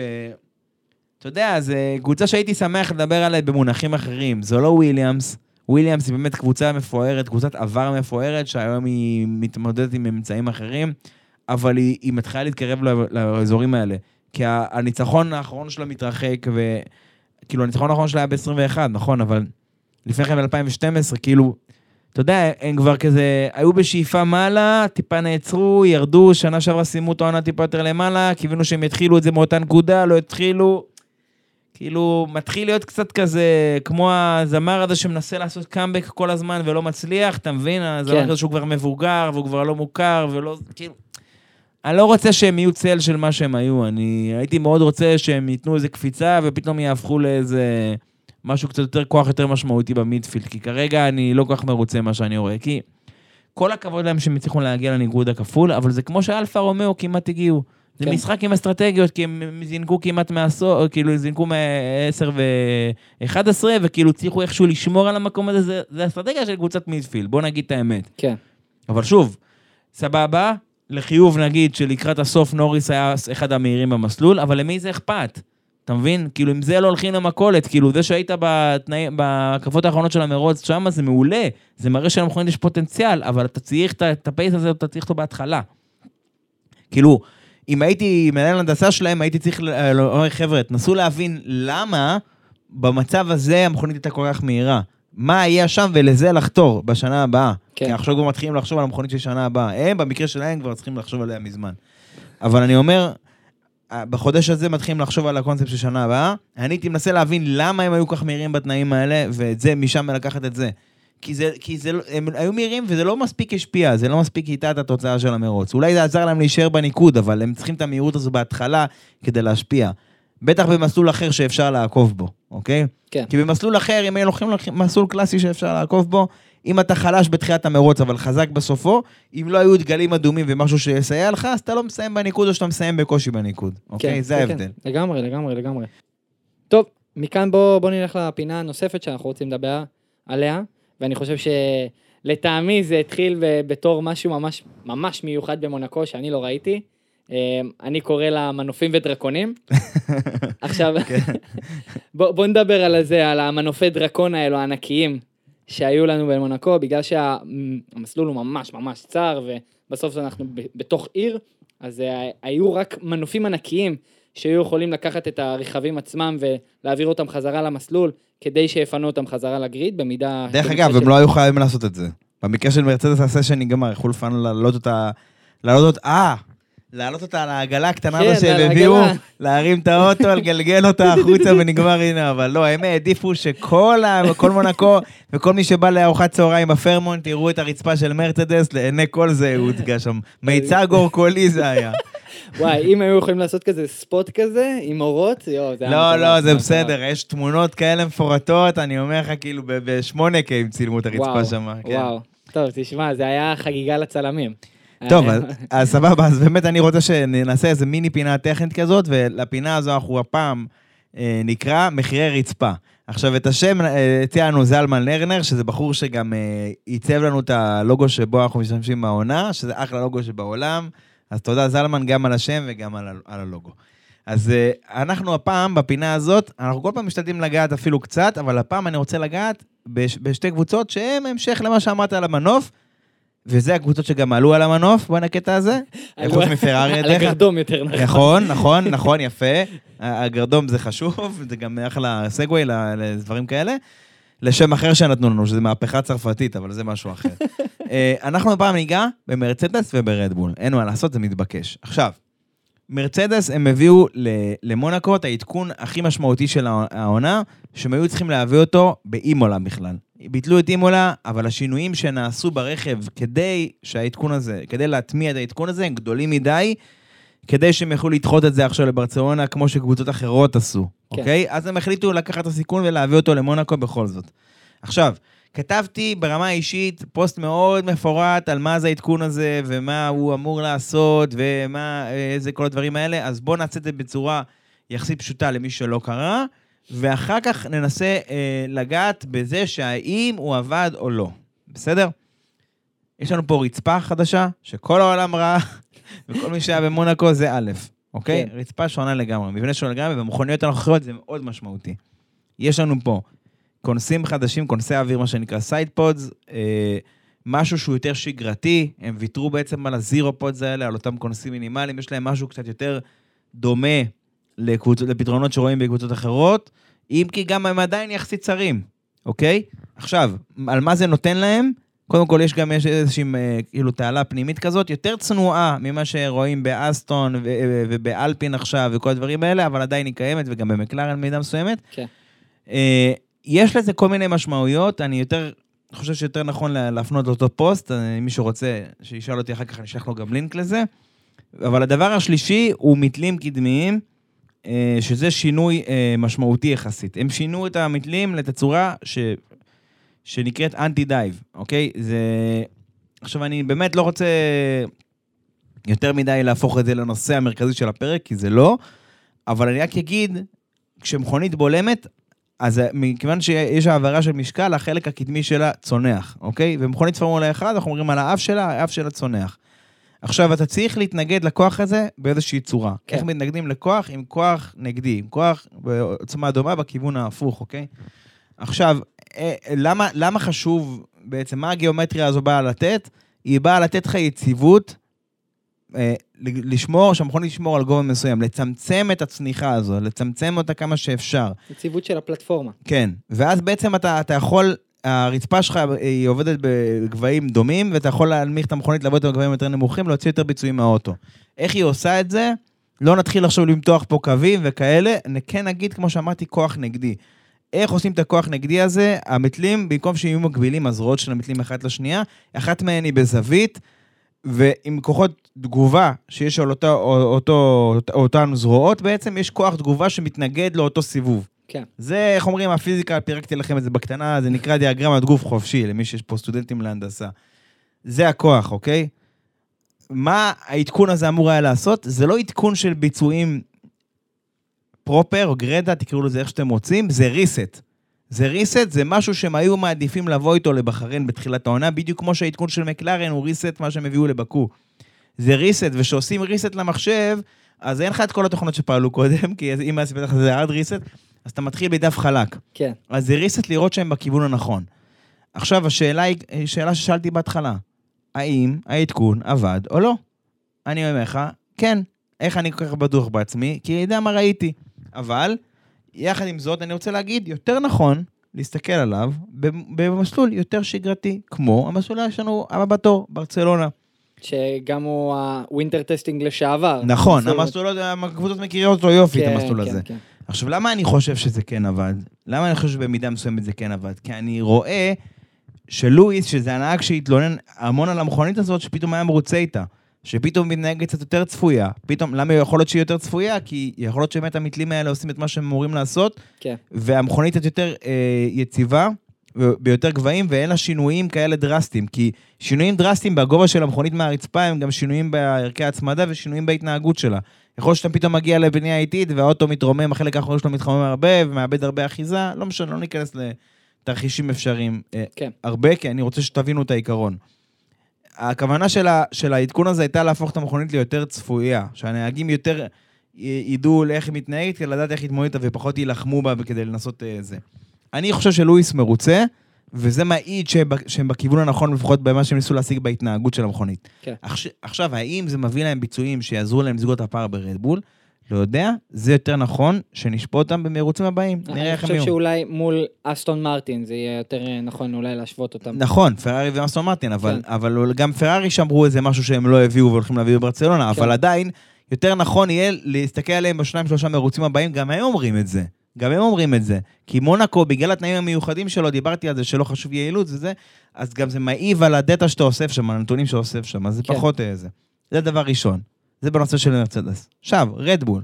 אתה יודע, זו קבוצה שהייתי שמח לדבר עליה במונחים אחרים. זו לא וויליאמס. וויליאמס היא באמת קבוצה מפוארת, קבוצת עבר מפוארת, שהיום היא מתמודדת עם אמצעים אחרים, אבל היא, היא מתחילה להתקרב לאזורים האלה. כי הניצחון האחרון שלה מתרחק, וכאילו, הניצחון האחרון שלה היה ב-21, נכון, אבל לפני כן ב-2012, כאילו, אתה יודע, הם כבר כזה, היו בשאיפה מעלה, טיפה נעצרו, ירדו, שנה שעברה סיימו את העונה טיפה יותר למעלה, קיווינו שהם יתחילו את זה מאותה נקודה, לא התחילו. כאילו, מתחיל להיות קצת כזה, כמו הזמר הזה שמנסה לעשות קאמבק כל הזמן ולא מצליח, אתה מבין? הזמר כן. כזה שהוא כבר מבוגר, והוא כבר לא מוכר, ולא, כאילו... אני לא רוצה שהם יהיו צל של מה שהם היו, אני הייתי מאוד רוצה שהם ייתנו איזה קפיצה, ופתאום יהפכו לאיזה... משהו קצת יותר כוח יותר משמעותי ב midfield, כי כרגע אני לא כל כך מרוצה ממה שאני רואה, כי כל הכבוד להם שהם הצליחו להגיע לניקוד הכפול, אבל זה כמו שאלפה רומאו כמעט הגיעו. זה כן. משחק עם אסטרטגיות, כי הם זינקו כמעט מעשור, כאילו זינקו מ-10 ו-11, וכאילו הצליחו איכשהו לשמור על המקום הזה, זה, זה אסטרטגיה של קבוצת midfield, בוא נגיד את האמת. כן. אבל שוב, סבבה, לחיוב נגיד שלקראת הסוף נוריס היה אחד המהירים במסלול, אבל למי זה אכפת? אתה מבין? כאילו, עם זה לא הולכים למכולת, כאילו, זה שהיית בתנאי, בהקפות האחרונות של המרוץ שם, זה מעולה. זה מראה שלמכונית יש פוטנציאל, אבל אתה צריך את הפייס הזה, אתה צריך אותו בהתחלה. כאילו, אם הייתי מנהל הנדסה שלהם, הייתי צריך, ל- אה, לומר, חבר'ה, תנסו להבין למה במצב הזה המכונית הייתה כל כך מהירה. מה היה שם ולזה לחתור בשנה הבאה. כן. כי עכשיו כבר מתחילים לחשוב על המכונית של שנה הבאה. הם, במקרה שלהם, כבר צריכים לחשוב עליה מזמן. אבל אני אומר, אה, בחודש הזה מתחילים לחשוב על הקונספט של שנה הבאה. אני הייתי מנסה להבין למה הם היו כך מהירים בתנאים האלה, ואת זה, משם לקחת את זה. כי, זה, כי זה, הם היו מהירים וזה לא מספיק השפיע, זה לא מספיק איתה את התוצאה של המרוץ. אולי זה עזר להם להישאר בניקוד, אבל הם צריכים את המהירות הזו בהתחלה כדי להשפיע. בטח במסלול אחר שאפשר לעקוב בו, אוקיי? כן. כי במסלול אחר, אם היו לוקחים לוקחים מסלול קלאסי שאפשר לעקוב בו, אם אתה חלש בתחילת המרוץ אבל חזק בסופו, אם לא היו דגלים אדומים ומשהו שיסייע לך, אז אתה לא מסיים בניקוד או שאתה מסיים בקושי בניקוד, אוקיי? כן, זה כן, ההבדל. כן. לגמרי, לגמרי, לגמרי. טוב, מכאן בוא, בוא נלך לפינה הנוספת שאנחנו רוצים לדבר עליה, ואני חושב שלטעמי זה התחיל בתור משהו ממש ממש מיוחד במונקו שאני לא ראיתי. אה, אני קורא לה מנופים ודרקונים. עכשיו, כן. בוא, בוא נדבר על זה, על המנופי דרקון האלו הענקיים שהיו לנו במונקו, בגלל שהמסלול הוא ממש ממש צר, ובסוף אנחנו בתוך עיר, אז אה, היו רק מנופים ענקיים שהיו יכולים לקחת את הרכבים עצמם ולהעביר אותם חזרה למסלול, כדי שיפנו אותם חזרה לגריד, במידה... דרך אגב, של- הם לא היו חייבים לעשות את זה. במקרה של מרצדס הסשן נגמר, יכלו לפעמים להעלות אותה, להעלות אותה, אה, להעלות אותה על העגלה הקטנה כן, הזו שהם הביאו. להרים את האוטו, לגלגל אותה החוצה ונגמר, הנה, אבל לא, הם העדיפו שכל ה- כל מונקו וכל מי שבא לארוחת צהריים בפרמונט יראו את הרצפה של מרצדס, לעיני כל זה הוצגה שם. מיצג אורקולי זה היה. וואי, אם היו יכולים לעשות כזה ספוט כזה, עם אורות, יואו, זה היה... לא, לא, זה בסדר, יש תמונות כאלה מפורטות, אני אומר לך, כאילו, ב-8K הם צילמו את הרצפה שם. כן. וואו. טוב, תשמע, זה היה חגיגה לצלמים. טוב, היה- אז, סבבה, אז באמת אני רוצה שנעשה איזה מיני פינה טכנית כזאת, ולפינה הזו אנחנו הפעם אה, נקרא מחירי רצפה. עכשיו, את השם אה, הציע לנו זלמן לרנר, שזה בחור שגם אה, עיצב לנו את הלוגו שבו אנחנו משתמשים בעונה, שזה אחלה לוגו שבעולם. אז תודה זלמן גם על השם וגם על, על הלוגו. אז אה, אנחנו הפעם, בפינה הזאת, אנחנו כל פעם משתדלים לגעת אפילו קצת, אבל הפעם אני רוצה לגעת בש, בשתי קבוצות שהן המשך למה שאמרת על המנוף, וזה הקבוצות שגם עלו על המנוף, בוא נקטע הזה. חוץ מפרארי, על הגרדום יותר נכון. נכון, נכון, נכון, יפה. הגרדום זה חשוב, זה גם אחלה סגווי לדברים כאלה. לשם אחר שנתנו לנו, שזה מהפכה צרפתית, אבל זה משהו אחר. אה, אנחנו הפעם ניגע במרצדס וברדבול, אין מה לעשות, זה מתבקש. עכשיו, מרצדס, הם הביאו למונקו את העדכון הכי משמעותי של הע- העונה, שהם היו צריכים להביא אותו באימולה בכלל. ביטלו את אימולה, אבל השינויים שנעשו ברכב כדי שהעדכון הזה, כדי להטמיע את העדכון הזה, הם גדולים מדי, כדי שהם יוכלו לדחות את זה עכשיו לברצלונה, כמו שקבוצות אחרות עשו, כן. אוקיי? אז הם החליטו לקחת את הסיכון ולהביא אותו למונקו בכל זאת. עכשיו, כתבתי ברמה האישית פוסט מאוד מפורט על מה זה העדכון הזה, ומה הוא אמור לעשות, ומה, איזה כל הדברים האלה, אז בואו נעשה את זה בצורה יחסית פשוטה למי שלא קרא, ואחר כך ננסה אה, לגעת בזה שהאם הוא עבד או לא. בסדר? יש לנו פה רצפה חדשה, שכל העולם ראה, וכל מי שהיה במונקו זיהה, אוקיי? כן. רצפה שונה לגמרי, מבנה שונה לגמרי, ובמכוניות הנוכחיות זה מאוד משמעותי. יש לנו פה כונסים חדשים, כונסי אוויר, מה שנקרא side pods, אה, משהו שהוא יותר שגרתי, הם ויתרו בעצם על ה zero pods האלה, על אותם כונסים מינימליים, יש להם משהו קצת יותר דומה לקבוצות, לפתרונות שרואים בקבוצות אחרות, אם כי גם הם עדיין יחסית צרים, אוקיי? עכשיו, על מה זה נותן להם? קודם כל, יש גם יש איזושהי אה, כאילו תעלה פנימית כזאת, יותר צנועה ממה שרואים באסטון ו- ו- ובאלפין עכשיו וכל הדברים האלה, אבל עדיין היא קיימת, וגם במקלרן במידה מסוימת. כן. אה, יש לזה כל מיני משמעויות, אני יותר חושב שיותר נכון לה- להפנות לאותו פוסט, אה, מי שרוצה, שישאל אותי אחר כך, אני אשלח לו גם לינק לזה. אבל הדבר השלישי הוא מתלים קדמיים, אה, שזה שינוי אה, משמעותי יחסית. הם שינו את המתלים לתצורה ש... שנקראת אנטי דייב, אוקיי? זה... עכשיו, אני באמת לא רוצה יותר מדי להפוך את זה לנושא המרכזי של הפרק, כי זה לא, אבל אני רק אגיד, כשמכונית בולמת, אז מכיוון שיש העברה של משקל, החלק הקדמי שלה צונח, אוקיי? ומכונית פורמולה 1, אנחנו אומרים על האף שלה, האף שלה צונח. עכשיו, אתה צריך להתנגד לכוח הזה באיזושהי צורה. כן. איך מתנגדים לכוח? עם כוח נגדי, עם כוח בעוצמה דומה בכיוון ההפוך, אוקיי? עכשיו, אה, למה, למה חשוב בעצם, מה הגיאומטריה הזו באה לתת? היא באה לתת לך יציבות, אה, לשמור, שהמכונית תשמור על גובה מסוים, לצמצם את הצניחה הזו, לצמצם אותה כמה שאפשר. יציבות של הפלטפורמה. כן, ואז בעצם אתה, אתה יכול, הרצפה שלך היא עובדת בגבהים דומים, ואתה יכול להנמיך את המכונית לעבוד בגבהים יותר נמוכים, להוציא יותר ביצועים מהאוטו. איך היא עושה את זה? לא נתחיל עכשיו למתוח פה קווים וכאלה, כן נגיד, כמו שאמרתי, כוח נגדי. איך עושים את הכוח נגדי הזה? המתלים, במקום שיהיו מקבילים, הזרועות של המתלים אחת לשנייה, אחת מהן היא בזווית, ועם כוחות תגובה שיש על אותו, אותו, אותן זרועות בעצם, יש כוח תגובה שמתנגד לאותו סיבוב. כן. זה, איך אומרים, הפיזיקה, פירקתי לכם את זה בקטנה, זה נקרא דיאגרמת גוף חופשי, למי שיש פה סטודנטים להנדסה. זה הכוח, אוקיי? מה העדכון הזה אמור היה לעשות? זה לא עדכון של ביצועים פרופר או גרדה, תקראו לזה איך שאתם רוצים, זה reset. זה reset, זה משהו שהם היו מעדיפים לבוא איתו לבחריין בתחילת העונה, בדיוק כמו שהעדכון של מקלרן הוא reset מה שהם הביאו לבקו. זה reset, וכשעושים reset למחשב, אז אין לך את כל התוכנות שפעלו קודם, כי אם היה סיפר לך זה hard reset, אז אתה מתחיל בדף חלק. כן. אז זה reset לראות שהם בכיוון הנכון. עכשיו, השאלה היא, שאלה ששאלתי בהתחלה, האם העדכון עבד או לא? אני אומר לך, כן. איך אני כל כך בטוח בעצמי? כי אני יודע מה ראיתי. אבל, יחד עם זאת, אני רוצה להגיד, יותר נכון להסתכל עליו במסלול יותר שגרתי, כמו המסלול שיש לנו הבא בתור, ברצלונה. שגם הוא ה winter testing לשעבר. נכון, מסלול- המסלול, הקבוצות מכירות אותו יופי, את כן, המסלול כן, הזה. כן. עכשיו, למה אני חושב שזה כן עבד? למה אני חושב שבמידה מסוימת זה כן עבד? כי אני רואה שלואיס, שזה הנהג שהתלונן המון על המכונית הזאת, שפתאום היה מרוצה איתה. שפתאום מתנהגת קצת יותר צפויה. פתאום, למה יכול להיות שהיא יותר צפויה? כי יכול להיות שבאמת המתלים האלה עושים את מה שהם אמורים לעשות, כן. והמכונית קצת יותר אה, יציבה, ביותר גבהים, ואין לה שינויים כאלה דרסטיים. כי שינויים דרסטיים בגובה של המכונית מהרצפה הם גם שינויים בערכי ההצמדה ושינויים בהתנהגות שלה. יכול להיות שאתה פתאום מגיע לבנייה איטית והאוטו מתרומם, החלק האחורי שלו מתחמם הרבה ומאבד הרבה אחיזה, לא משנה, לא ניכנס לתרחישים אפשריים אה, כן. הרבה, כי אני רוצה שתבינו את העיקרון. הכוונה של, ה, של העדכון הזה הייתה להפוך את המכונית ליותר צפויה, שהנהגים יותר ידעו איך היא מתנהגת, כדי לדעת איך להתמודד איתה ופחות יילחמו בה כדי לנסות אה, זה. אני חושב שלואיס מרוצה, וזה מעיד שהם, בכיוון הנכון, לפחות במה שהם ניסו להשיג בהתנהגות של המכונית. כן. עכשיו, האם זה מביא להם ביצועים שיעזרו להם לסגור את הפער ברדבול? לא יודע, זה יותר נכון שנשפוט אותם במרוצים הבאים. נראה אני איך הם חושב יהיו. שאולי מול אסטון מרטין זה יהיה יותר אה, נכון אולי להשוות אותם. נכון, פרארי ואסטון מרטין, אבל, כן. אבל גם פרארי שמרו איזה משהו שהם לא הביאו והולכים להביא בברצלונה, כן. אבל עדיין, יותר נכון יהיה להסתכל עליהם בשניים שלושה מרוצים הבאים, גם הם אומרים את זה. גם הם אומרים את זה. כי מונאקו, בגלל התנאים המיוחדים שלו, דיברתי על זה שלא חשוב יעילות וזה, אז גם זה מעיב על הדאטה שאתה אוסף שם, על הנתונים שאתה אוסף שם, אז זה כן. פחות אה, זה. זה דבר ראשון. זה בנושא של מרצדס. עכשיו, רדבול.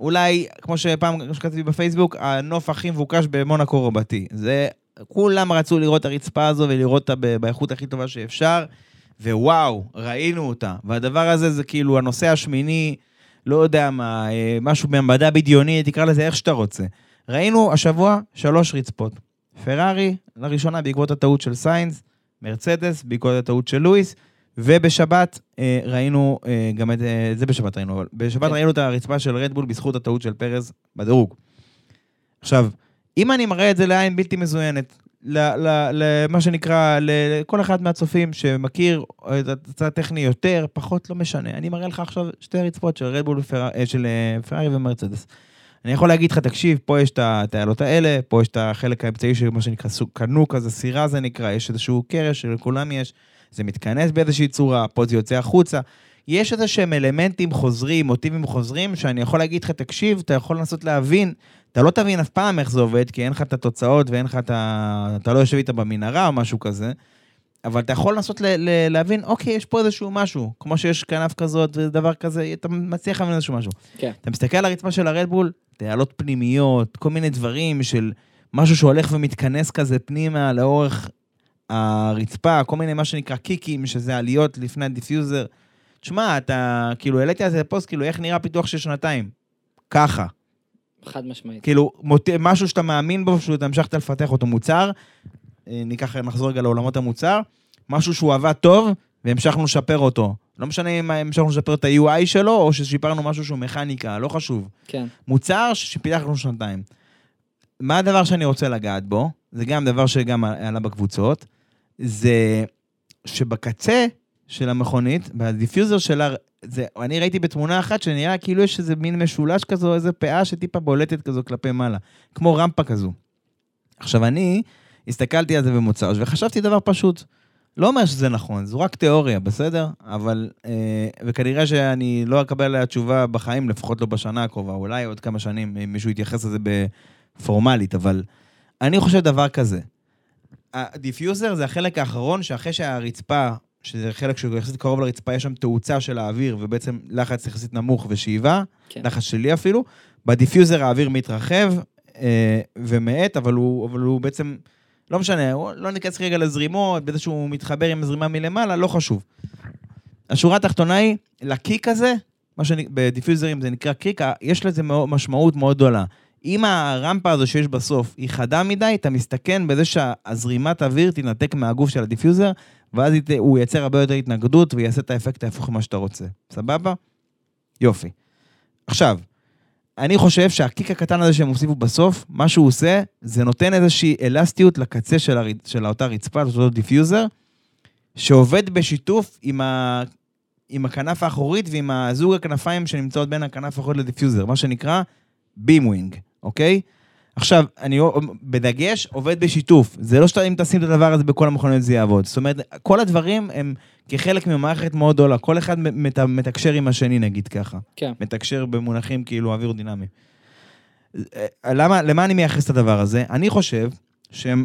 אולי, כמו שפעם, כמו שכתבתי בפייסבוק, הנוף הכי מבוקש במונאקו רבתי. זה, כולם רצו לראות את הרצפה הזו ולראות אותה באיכות הכי טובה שאפשר, ווואו, ראינו אותה. והדבר הזה זה כאילו הנושא השמיני, לא יודע מה, אה, משהו במדע בדיוני, תקרא לזה איך שאתה רוצה. ראינו השבוע שלוש רצפות. פרארי, לראשונה בעקבות הטעות של סיינס, מרצדס, בעקבות הטעות של לואיס, ובשבת אה, ראינו, אה, גם את אה, זה בשבת ראינו, אבל בשבת כן. ראינו את הרצפה של רדבול בזכות הטעות של פרז בדירוג. עכשיו, אם אני מראה את זה לעין בלתי מזוינת, למה שנקרא, לכל אחד מהצופים שמכיר את הצד הטכני יותר, פחות, לא משנה. אני מראה לך עכשיו שתי רצפות של רדבול אה, של פרארי ומרצדס. אני יכול להגיד לך, תקשיב, פה יש את התעלות האלה, פה יש את החלק האמצעי של מה שנקרא קנוק, אז סירה זה נקרא, יש איזשהו קרש שלכולם יש, זה מתכנס באיזושהי צורה, פה זה יוצא החוצה. יש איזה שהם אלמנטים חוזרים, מוטיבים חוזרים, שאני יכול להגיד לך, תקשיב, אתה יכול לנסות להבין, אתה לא תבין אף פעם איך זה עובד, כי אין לך את התוצאות ואין לך את ה... אתה לא יושב איתה במנהרה או משהו כזה, אבל אתה יכול לנסות ל- ל- להבין, אוקיי, יש פה איזשהו משהו, כמו שיש כנף כזאת ודבר כזה, אתה מצליח להבין איזשהו משהו. כן. אתה מסתכל על הרצפה של הרדבול, תעלות פנימיות, כל מיני דברים של משהו שהולך ומתכנס כזה פנימה לאורך הרצפה, כל מיני מה שנקרא kick ים, שזה עליות לפני ה diffuser. תשמע, אתה, כאילו, העליתי על זה פוסט, כאילו, איך נראה פיתוח של שנתיים? ככה. חד משמעית. כאילו, מוט... משהו שאתה מאמין בו, שאתה המשכת לפתח אותו מוצר, אה, ניקח, נחזור רגע לעולמות המוצר, משהו שהוא עבד טוב, והמשכנו לשפר אותו. לא משנה אם המשכנו לשפר את ה-UI שלו, או ששיפרנו משהו שהוא מכניקה, לא חשוב. כן. מוצר שפיתחנו שנתיים. מה הדבר שאני רוצה לגעת בו, זה גם דבר שגם עלה בקבוצות, זה שבקצה של המכונית, ב diffuser שלה, זה, אני ראיתי בתמונה אחת שנראה כאילו יש איזה מין משולש כזו, איזה פאה שטיפה בולטת כזו כלפי מעלה, כמו רמפה כזו. עכשיו, אני הסתכלתי על זה במוצר, וחשבתי דבר פשוט. לא אומר שזה נכון, זו רק תיאוריה, בסדר? אבל, אה, וכנראה שאני לא אקבל עליה תשובה בחיים, לפחות לא בשנה הקרובה, אולי עוד כמה שנים, אם מישהו יתייחס לזה בפורמלית, אבל אני חושב דבר כזה. ה diffuser זה החלק האחרון שאחרי שהרצפה, שזה חלק שהוא יחסית קרוב לרצפה, יש שם תאוצה של האוויר, ובעצם לחץ יחסית נמוך ושאיבה, כן. לחץ שלילי אפילו. ב diffuser האוויר מתרחב אה, ומאט, אבל הוא, אבל הוא בעצם, לא משנה, הוא- לא ניכנס רגע לזרימות, בזה שהוא מתחבר עם הזרימה מלמעלה, לא חשוב. השורה התחתונה היא, ל kick הזה, מה שב diffuserים זה נקרא kick, יש לזה משמעות מאוד גדולה. אם הרמפה הזו שיש בסוף היא חדה מדי, אתה מסתכן בזה שהזרימת אוויר תינתק מהגוף של ה diffuser, ואז הוא ייצר הרבה יותר התנגדות ויעשה את האפקט ההפוך ממה שאתה רוצה. סבבה? יופי. עכשיו, אני חושב שה kick הקטן הזה שהם הוסיפו בסוף, מה שהוא עושה, זה נותן איזושהי אלסטיות לקצה של, הר... של אותה רצפה, של אותו diffuser, שעובד בשיתוף עם, ה... עם הכנף האחורית ועם הזוג הכנפיים שנמצאות בין הכנף האחורית ל diffuser, מה שנקרא beam wing, אוקיי? עכשיו, אני בדגש, עובד בשיתוף. זה לא שאתה, אם תשים את הדבר הזה בכל המכוניות זה יעבוד. זאת אומרת, כל הדברים הם כחלק ממערכת מאוד גדולה. כל אחד מת, מתקשר עם השני, נגיד ככה. כן. מתקשר במונחים כאילו אווירודינמי. למה, למה אני מייחס את הדבר הזה? אני חושב שהם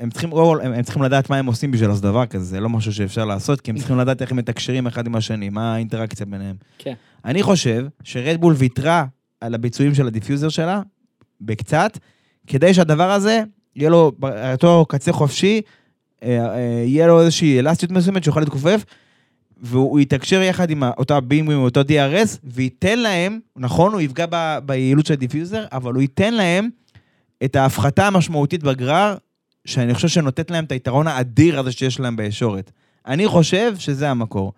הם צריכים, הם, הם צריכים לדעת מה הם עושים בשביל לעשות דבר כזה, זה לא משהו שאפשר לעשות, כי הם צריכים לדעת איך הם מתקשרים אחד עם השני, מה האינטראקציה ביניהם. כן. אני חושב שרדבול ויתרה על הביצועים של ה diffuser שלה, בקצת, כדי שהדבר הזה, יהיה לו, אותו קצה חופשי, אה, אה, יהיה לו איזושהי אלסטיות מסוימת שיוכל להתכופף, והוא יתקשר יחד עם אותה beam, עם אותו DRS, וייתן להם, נכון, הוא יפגע ב, ביעילות של ה diffuser, אבל הוא ייתן להם את ההפחתה המשמעותית בגרר, שאני חושב שנותנת להם את היתרון האדיר הזה שיש להם בישורת. אני חושב שזה המקור.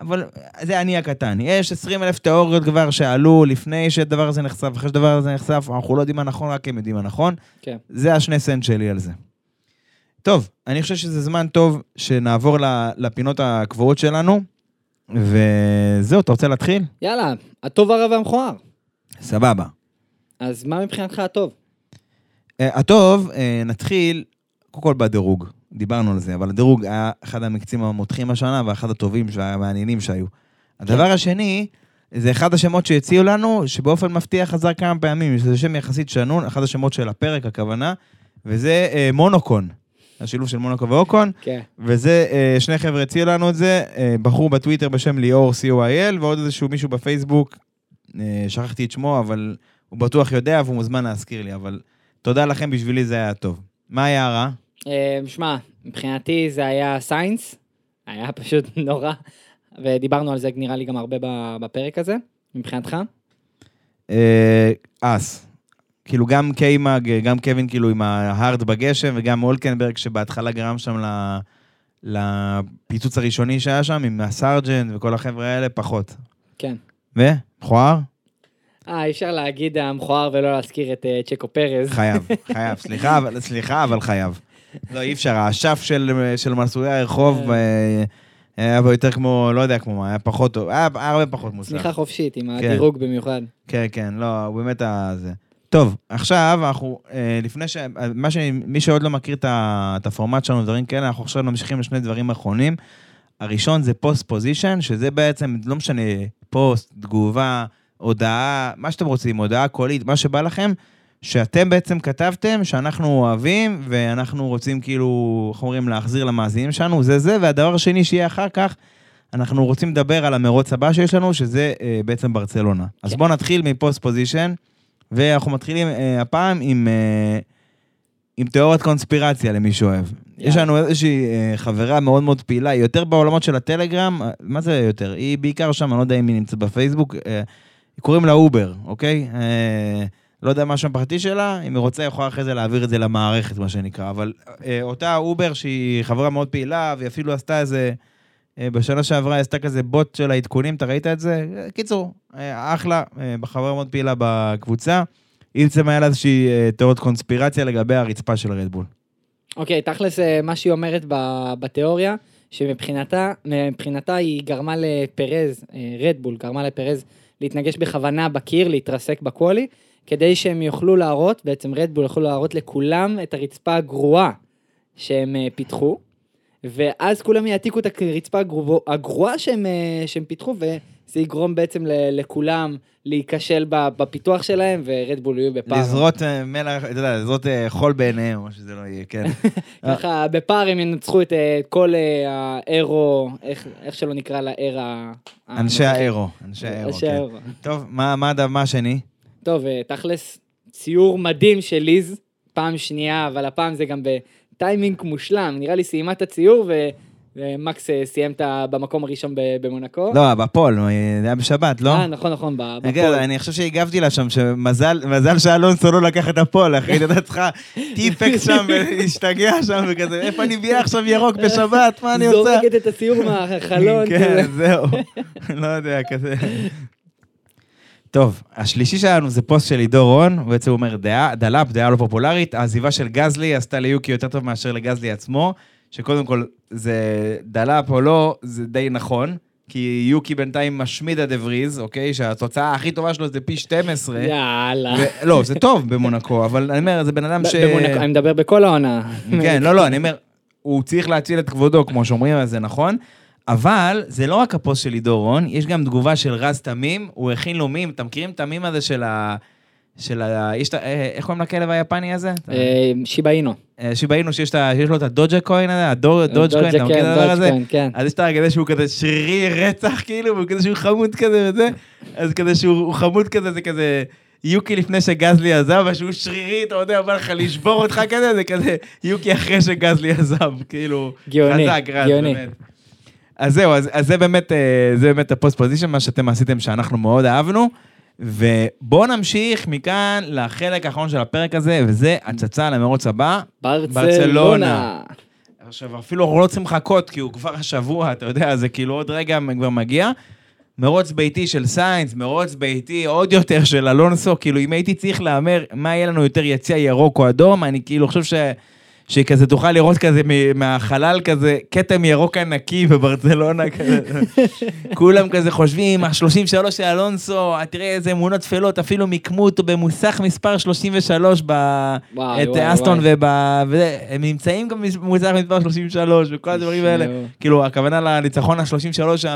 אבל זה אני הקטן. יש 20 אלף תיאוריות כבר שעלו לפני שהדבר הזה נחשף, אחרי שהדבר הזה נחשף, אנחנו לא יודעים מה נכון, רק הם יודעים מה נכון. כן. זה השני סנט שלי על זה. טוב, אני חושב שזה זמן טוב שנעבור לפינות הקבועות שלנו, וזהו, אתה רוצה להתחיל? יאללה, הטוב הרע והמכוער. סבבה. אז מה מבחינתך הטוב? Uh, הטוב, uh, נתחיל קודם כל בדירוג, דיברנו על זה, אבל הדירוג היה אחד המקצים המותחים השנה ואחד הטובים והמעניינים שהיו. הדבר השני, זה אחד השמות שהציעו לנו, שבאופן מפתיע חזר כמה פעמים, שזה שם יחסית שנון, אחד השמות של הפרק, הכוונה, וזה uh, מונוקון, השילוב של מונוקו ואוקון, כן. וזה, uh, שני חבר'ה הציעו לנו את זה, uh, בחור בטוויטר בשם ליאור co.il, ועוד איזשהו מישהו בפייסבוק, uh, שכחתי את שמו, אבל הוא בטוח יודע והוא מוזמן להזכיר לי, אבל תודה לכם, בשבילי זה היה טוב. מה היה הרע? אה, שמע, מבחינתי זה היה סיינס, היה פשוט נורא, ודיברנו על זה נראה לי גם הרבה בפרק הזה, מבחינתך? אה, אס. כאילו גם K-Mag, גם קווין כאילו עם ה hard בגשם, וגם הולקנברג שבהתחלה גרם שם ל... לפיצוץ הראשוני שהיה שם, עם הסארג'נט וכל החבר'ה האלה, פחות. כן. ומכוער? אה, אי אפשר להגיד המכוער ולא להזכיר את אה, צ'קו פרז. חייב, חייב. סליחה, אבל, סליחה, אבל חייב. לא, אי אפשר, האשף של, של מסלולי הרחוב אה, היה יותר כמו, לא יודע כמו מה, היה פחות טוב, היה הרבה פחות מוצלח. צניחה חופשית, עם כן. הדירוג במיוחד. כן, כן, לא, הוא באמת ה... זה. טוב, עכשיו אנחנו, אה, לפני ש... מה ש... מי שעוד לא מכיר. את הפורמט שלנו, דברים כאלה, אנחנו עכשיו ממשיכים לשני דברים אחרונים. הראשון זה post position, שזה בעצם, לא משנה, פוסט, תגובה, הודעה, מה שאתם רוצים, הודעה קולית, מה שבא לכם, שאתם בעצם כתבתם שאנחנו אוהבים, ואנחנו רוצים כאילו, איך אומרים, להחזיר למאזינים שלנו, זה זה, והדבר השני שיהיה אחר כך, אנחנו רוצים לדבר על המרוץ הבא שיש לנו, שזה אה, בעצם ברצלונה. אז כן. בואו נתחיל מ post position, ואנחנו מתחילים אה, הפעם עם, אה, עם תיאוריית קונספירציה למי שאוהב. יש לנו איזושהי אה, חברה מאוד מאוד פעילה, היא יותר בעולמות של הטלגרם, אה, מה זה יותר? היא בעיקר שם, אני לא יודע אם היא נמצאת בפייסבוק, אה, קוראים לה אובר, אוקיי? אה, לא יודע מה השם הפרטי שלה, אם היא רוצה, היא יכולה אחרי זה להעביר את זה למערכת, מה שנקרא. אבל אה, אותה אובר, שהיא חברה מאוד פעילה, והיא אפילו עשתה איזה אה, בשנה שעברה היא עשתה כזה בוט של העדכונים, אתה ראית את זה? אה, קיצור, אה, אחלה, אה, בחברה מאוד פעילה בקבוצה. אילצם היה לה איזושהי אה, תיאוריית קונספירציה לגבי הרצפה של רדבול. אוקיי, תכלס, אה, מה שהיא אומרת ב- בתיאוריה, שמבחינתה מבחינתה היא גרמה לפרז, אה, רדבול גרמה לפרז להתנגש בכוונה בקיר, להתרסק בקוולי, כדי שהם יוכלו להראות, בעצם רדבול יוכלו להראות לכולם את הרצפה הגרועה שהם אה, פיתחו, ואז כולם יעתיקו את הרצפה הגרוע- הגרועה שהם, אה, שהם פיתחו, וזה יגרום בעצם לכולם להיכשל בפיתוח שלהם, ורדבול יהיו בפער. לזרות אה, מלח, אתה יודע, לזרות חול בעיניהם, או שזה לא יהיה, כן. ככה בפער הם ינצחו את כל האירו, איך איך שלא נקרא לאר ה... אנשי. האירו, אנשי האירו, כן. האירו. טוב, מה מה מה השני? טוב, אה, תכלס, ציור מדהים של ליז, פעם שנייה, אבל הפעם זה גם בטיימינג מושלם. נראה לי סיימה את הציור, ו- ומקס אה, סיים את במקום הראשון במונקו. לא, בפול, זה היה בשבת, לא? אה, נכון, נכון, בפול. אני חושב שהגבתי לה שם, שמזל מזל שאלונסו לא לקח את הפול, אחי, אתה יודע, צריכה טיפקס שם, ולהשתגע שם, וכזה, איפה אני מביאה עכשיו ירוק בשבת, מה אני עושה? זורקת את הציור מהחלון. כן. זהו, לא יודע, כזה. טוב, השלישי שלנו זה פוסט של עידו רון, הוא בעצם אומר דעה, דלאפ, דעה לא פופולרית, העזיבה של גזלי עשתה ליוקי יותר טוב מאשר לגזלי עצמו, שקודם כל זה דלאפ או לא, זה די נכון, כי יוקי בינתיים משמיד עד הבריז, אוקיי? שהתוצאה הכי טובה שלו זה P12. יאללה. ו- לא, זה טוב במונקו, אבל אני אומר, זה בן אדם ש... במונקו, אני מדבר בכל העונה. כן, לא, לא, אני אומר, הוא צריך להציל את כבודו, כמו שאומרים, אז זה נכון. אבל זה לא רק הפוסט של עידו רון, יש גם תגובה של רז תמים, הוא הכין לו מים, אתם מכירים את המים הזה של ה... של ה... יש את ה... אה, איך קוראים לכלב היפני הזה? אה, שיבא אינו. אה, שיבא אינו שיש את לו את הדוג'ה קוין הזה, הדוג'ה קוין, אתה מכיר את כן, הדבר הזה? דודג'קוין, כן. אז יש את הרגע שהוא כזה שרירי רצח, כאילו, והוא כזה שהוא חמוד כזה וזה, אז כזה שהוא הוא חמוד כזה, זה כזה... יוקי לפני שגזלי עזב, ושהוא שרירי, אתה יודע, בא לך לשבור אותך כזה, זה כזה יוקי אחרי שגזלי עזב, כאילו, גאוני, חזק, רז. באמת. אז זהו, אז, אז זה באמת, אה, זה באמת ה post position, מה שאתם עשיתם שאנחנו מאוד אהבנו. ובואו נמשיך מכאן לחלק האחרון של הפרק הזה, וזה הצצה למרוץ הבא. ברצלונה. עכשיו, אפילו אנחנו לא צריכים לחכות, כי הוא כבר השבוע, אתה יודע, זה כאילו עוד רגע כבר מגיע. מרוץ ביתי של סיינס, מרוץ ביתי עוד יותר של אלונסו, כאילו אם הייתי צריך להמר מה יהיה לנו יותר יציע ירוק או אדום, אני כאילו חושב ש... שכזה תוכל לראות כזה מהחלל כזה כתם ירוק ענקי בברצלונה כזה. כולם כזה חושבים, ה-33 של אלונסו, תראה איזה אמונות טפלות, אפילו מיקמו אותו במוסך מספר 33 ב... וואי, את וואי, אסטון וואי. וב... וזה, הם נמצאים גם במוסך מספר 33 וכל הדברים האלה. כאילו, הכוונה לניצחון ה-33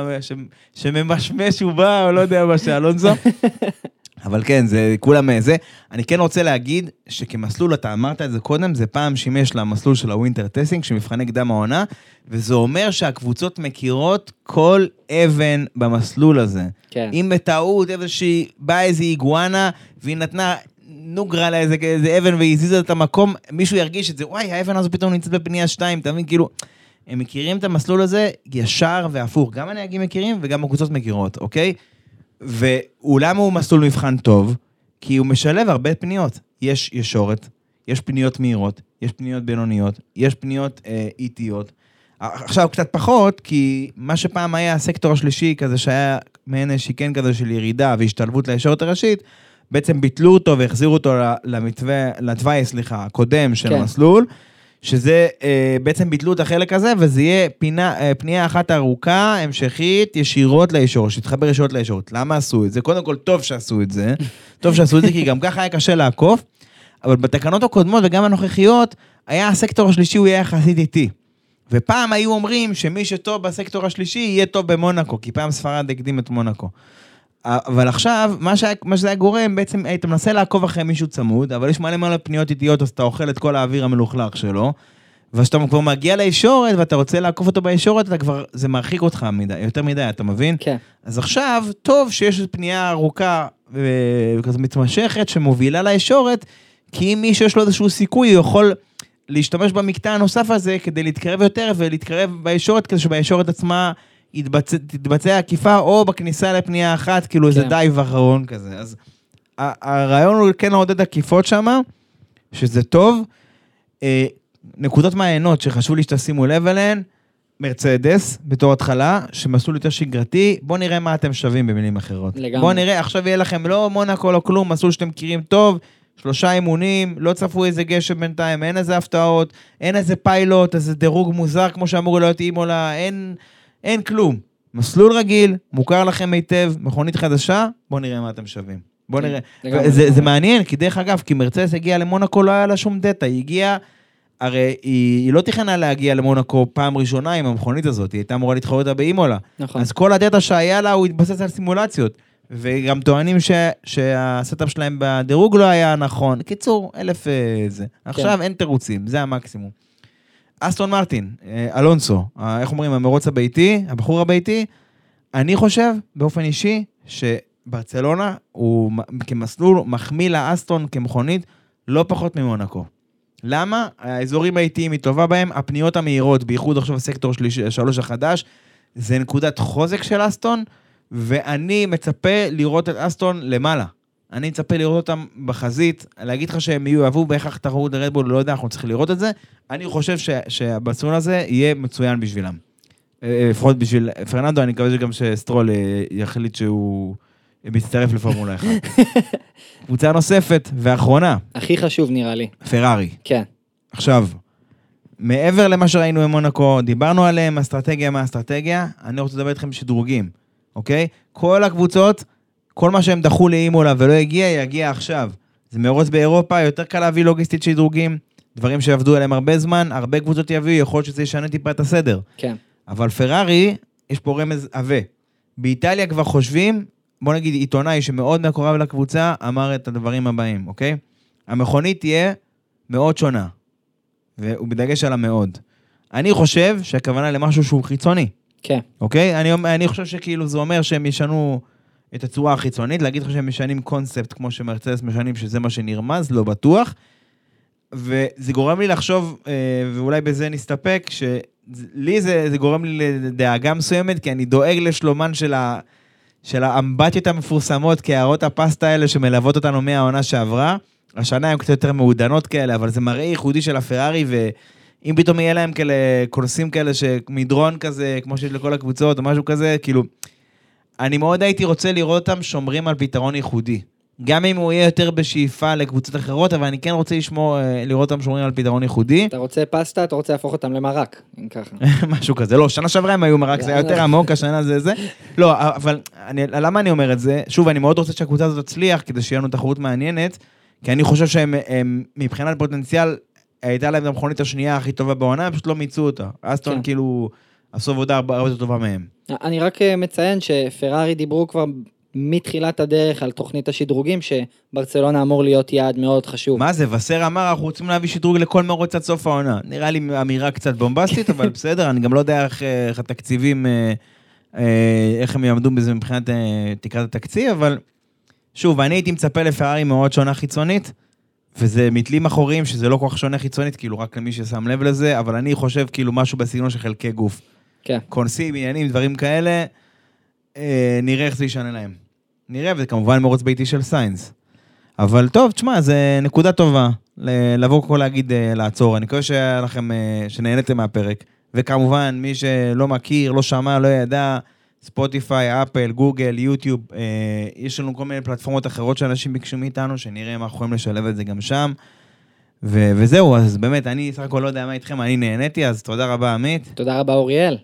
שממשמש ובא, או לא יודע מה, שאלונסו. אבל כן, זה כולם אה, זה. אני כן רוצה להגיד שכמסלול, אתה אמרת את זה קודם, זה פעם שימש למסלול של ה winter testing, שמבחני קדם העונה, וזה אומר שהקבוצות מכירות כל אבן במסלול הזה. כן. אם בטעות איזושהי, באה איזו איגואנה, והיא נתנה נוגרה לאיזה איזה אבן והיא הזיזה את המקום, מישהו ירגיש את זה, וואי, האבן הזו פתאום נמצאת בפנייה 2, אתה מבין? כאילו, הם מכירים את המסלול הזה ישר והפוך. גם הנהגים מכירים וגם הקבוצות מכירות, אוקיי? ולמה הוא מסלול מבחן טוב? כי הוא משלב הרבה פניות. יש ישורת, יש פניות מהירות, יש פניות בינוניות, יש פניות אה, איטיות. עכשיו קצת פחות, כי מה שפעם היה הסקטור השלישי כזה שהיה מעין שיקן כזה של ירידה והשתלבות לישורת הראשית, בעצם ביטלו אותו והחזירו אותו למתווה, לתוואי, סליחה, הקודם של כן. המסלול, שזה אה, בעצם ביטלו את החלק הזה, וזה יהיה פינה, אה, פנייה אחת ארוכה, המשכית, ישירות לישורת, שתתחבר ישירות לישורת. למה עשו את זה? קודם כל, טוב שעשו את זה. טוב שעשו את זה, כי גם ככה היה קשה לעקוף, אבל בתקנות הקודמות וגם הנוכחיות, היה הסקטור השלישי, הוא יהיה יחסית איטי. ופעם היו אומרים שמי שטוב בסקטור השלישי יהיה טוב במונאקו, כי פעם ספרד הקדים את מונאקו. אבל עכשיו, מה, שהיה, מה שזה היה גורם, בעצם היית מנסה לעקוב אחרי מישהו צמוד, אבל יש מלא מלא פניות איטיות, אז אתה אוכל את כל האוויר המלוכלך שלו, וכשאתה כבר מגיע לישורת ואתה רוצה לעקוף אותו בישורת, אתה כבר, זה מרחיק אותך מדי, יותר מדי, אתה מבין? כן. אז עכשיו, טוב שיש פנייה ארוכה אה, וכזה מתמשכת שמובילה לישורת, כי אם מישהו יש לו איזשהו סיכוי, הוא יכול להשתמש במקטע הנוסף הזה כדי להתקרב יותר ולהתקרב בישורת, כדי שבישורת עצמה יתבצע, תתבצע עקיפה, או בכניסה לפנייה אחת, כאילו איזה כן. דייב אחרון כזה. אז הרעיון הוא כן לעודד עקיפות שם, שזה טוב. אה, נקודות מעיינות שחשוב לי שתשימו לב אליהן, מרצדס בתור התחלה, שמסלול יותר שגרתי, בואו נראה מה אתם שווים במילים אחרות. לגמרי. בואו נראה, עכשיו יהיה לכם לא מונאקו, לא כלום, מסלול שאתם מכירים טוב, שלושה אימונים, לא צפו איזה גשם בינתיים, אין איזה הפתעות, אין איזה פיילוט, איזה דירוג מוזר כמו שאמור להיות אימולה, אין, אין כלום. מסלול רגיל, מוכר לכם היטב, מכונית חדשה, בואו נראה מה אתם שווים. בואו כן, נראה. זה, זה מעניין, כי דרך אגב, כי מרצדס הגיעה למונאקו, לא היה לה שום דאטה, היא הגיעה... הרי היא, היא לא תכננה להגיע למונאקו פעם ראשונה עם המכונית הזאת, היא הייתה אמורה להתחרות אותה באימולה. נכון. אז כל הדאטה שהיה לה, הוא התבסס על סימולציות. וגם טוענים ש, שה setup שלהם בדירוג לא היה נכון. קיצור, אלף אה, זה. עכשיו אין תירוצים, זה המקסימום. אסטון מרטין, אה, אלונסו, אה, איך אומרים, המרוץ הביתי, הבחור הביתי, אני חושב, באופן אישי, שברצלונה הוא כמסלול מחמיא לאסטון כמכונית לא פחות ממונקו. למה? האזורים האיטיים היא טובה בהם, הפניות המהירות, בייחוד עכשיו הסקטור שלוש החדש, זה נקודת חוזק של אסטון, ואני מצפה לראות את אסטון למעלה. אני מצפה לראות אותם בחזית, להגיד לך שהם יאהבו בהכרח תחרות רדבול, לא יודע, אנחנו צריכים לראות את זה. אני חושב ש- שהמסלול הזה יהיה מצוין בשבילם. אה, אה, לפחות בשביל פרננדו, אני מקווה שגם שסטרול אה, יחליט שהוא מצטרף לפורמולה 1. קבוצה נוספת ואחרונה, הכי חשוב נראה לי. פרארי. כן. עכשיו, מעבר למה שראינו במונקו, דיברנו עליהם, אסטרטגיה מה אסטרטגיה, אני רוצה לדבר איתכם שדרוגים, אוקיי? כל הקבוצות, כל מה שהם דחו לאימולה ולא הגיע, יגיע עכשיו. זה מרוץ באירופה, יותר קל להביא לוגיסטית שדרוגים, דברים שעבדו עליהם הרבה זמן, הרבה קבוצות יביאו, יכול להיות שזה ישנה טיפה את הסדר. כן. אבל פרארי, יש פה רמז עבה. באיטליה כבר חושבים, בוא נגיד עיתונאי שמאוד מקורב לקבוצה, אמר את הדברים הבאים, אוקיי? המכונית תהיה מאוד שונה, והוא בדגש על המאוד. אני חושב שהכוונה למשהו שהוא חיצוני, כן. אוקיי? אני, אני חושב שכאילו זה אומר שהם ישנו את הצורה החיצונית, להגיד לך שהם משנים קונספט כמו שמרצדס משנים, שזה מה שנרמז, לא בטוח. וזה גורם לי לחשוב, אה, ואולי בזה נסתפק, שלי זה, זה גורם לי לדאגה מסוימת, כי אני דואג לשלומן של, ה, של האמבטיות המפורסמות, קערות הפסטה האלה שמלוות אותנו מהעונה שעברה. השנה הן קצת יותר מעודנות כאלה, אבל זה מראה ייחודי של הפרארי, ואם פתאום יהיה להם כאלה קונסים כאלה, שמדרון כזה, כמו שיש לכל הקבוצות, או משהו כזה, כאילו, אני מאוד הייתי רוצה לראות אותם שומרים על פתרון ייחודי. גם אם הוא יהיה יותר בשאיפה לקבוצות אחרות, אבל אני כן רוצה לשמור, אה, לראות אותם שומרים על פתרון ייחודי. אתה רוצה פסטה, אתה רוצה להפוך אותם למרק, אם ככה. משהו כזה. לא, שנה שעברה הם היו מרק, זה היה יותר עמוק, השנה זה זה. לא, אבל אני, למה אני אומר את זה? שוב, אני מאוד רוצה שהקבוצה הזאת תצליח, כדי שיהיה לנו תחרות מעניינת, כי אני חושב שהם, הם, מבחינת פוטנציאל, הייתה להם את המכונית השנייה הכי טובה בעונה, פשוט לא מיצו אותה. אסטון כן. כאילו עשו עבודה הרבה יותר טובה מהם. אני רק אה, מציין שפרארי דיברו כבר מתחילת הדרך על תוכנית השדרוגים, שברצלונה אמור להיות יעד מאוד חשוב. מה זה, וסר אמר, אנחנו רוצים להביא שדרוג לכל מרוץ עד סוף העונה. נראה לי אמירה קצת בומבסטית, אבל בסדר, אני גם לא יודע איך, אה, איך התקציבים, אה, איך הם יעמדו בזה מבחינת תקרת התקציב, אבל שוב, אני הייתי מצפה לפרארי מאוד שונה חיצונית, וזה מתלים אחוריים, שזה לא כל כך שונה חיצונית, כאילו רק למי ששם לב לזה, אבל אני חושב כאילו משהו בסגנון של חלקי גוף. כן. כונסים, עניינים, דברים כאלה, אה, נראה איך זה ישנה להם. נראה, וכמובן מרוץ ביתי של סיינס. אבל טוב, תשמע, זה נקודה טובה לבוא כל להגיד אה, לעצור. אני מקווה שהיה לכם, אה, שנהנתם מהפרק. וכמובן, מי שלא מכיר, לא שמע, לא ידע, ספוטיפיי, אפל, גוגל, יוטיוב, אה, יש לנו כל מיני פלטפורמות אחרות שאנשים ביקשו מאיתנו, שנראה אם אנחנו יכולים לשלב את זה גם שם. ו- וזהו, אז באמת, אני סך הכל לא יודע מה איתכם, אני נהניתי, אז תודה רבה, עמית. תודה רבה, אוריאל.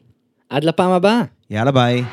עד לפעם הבאה. יאללה, ביי.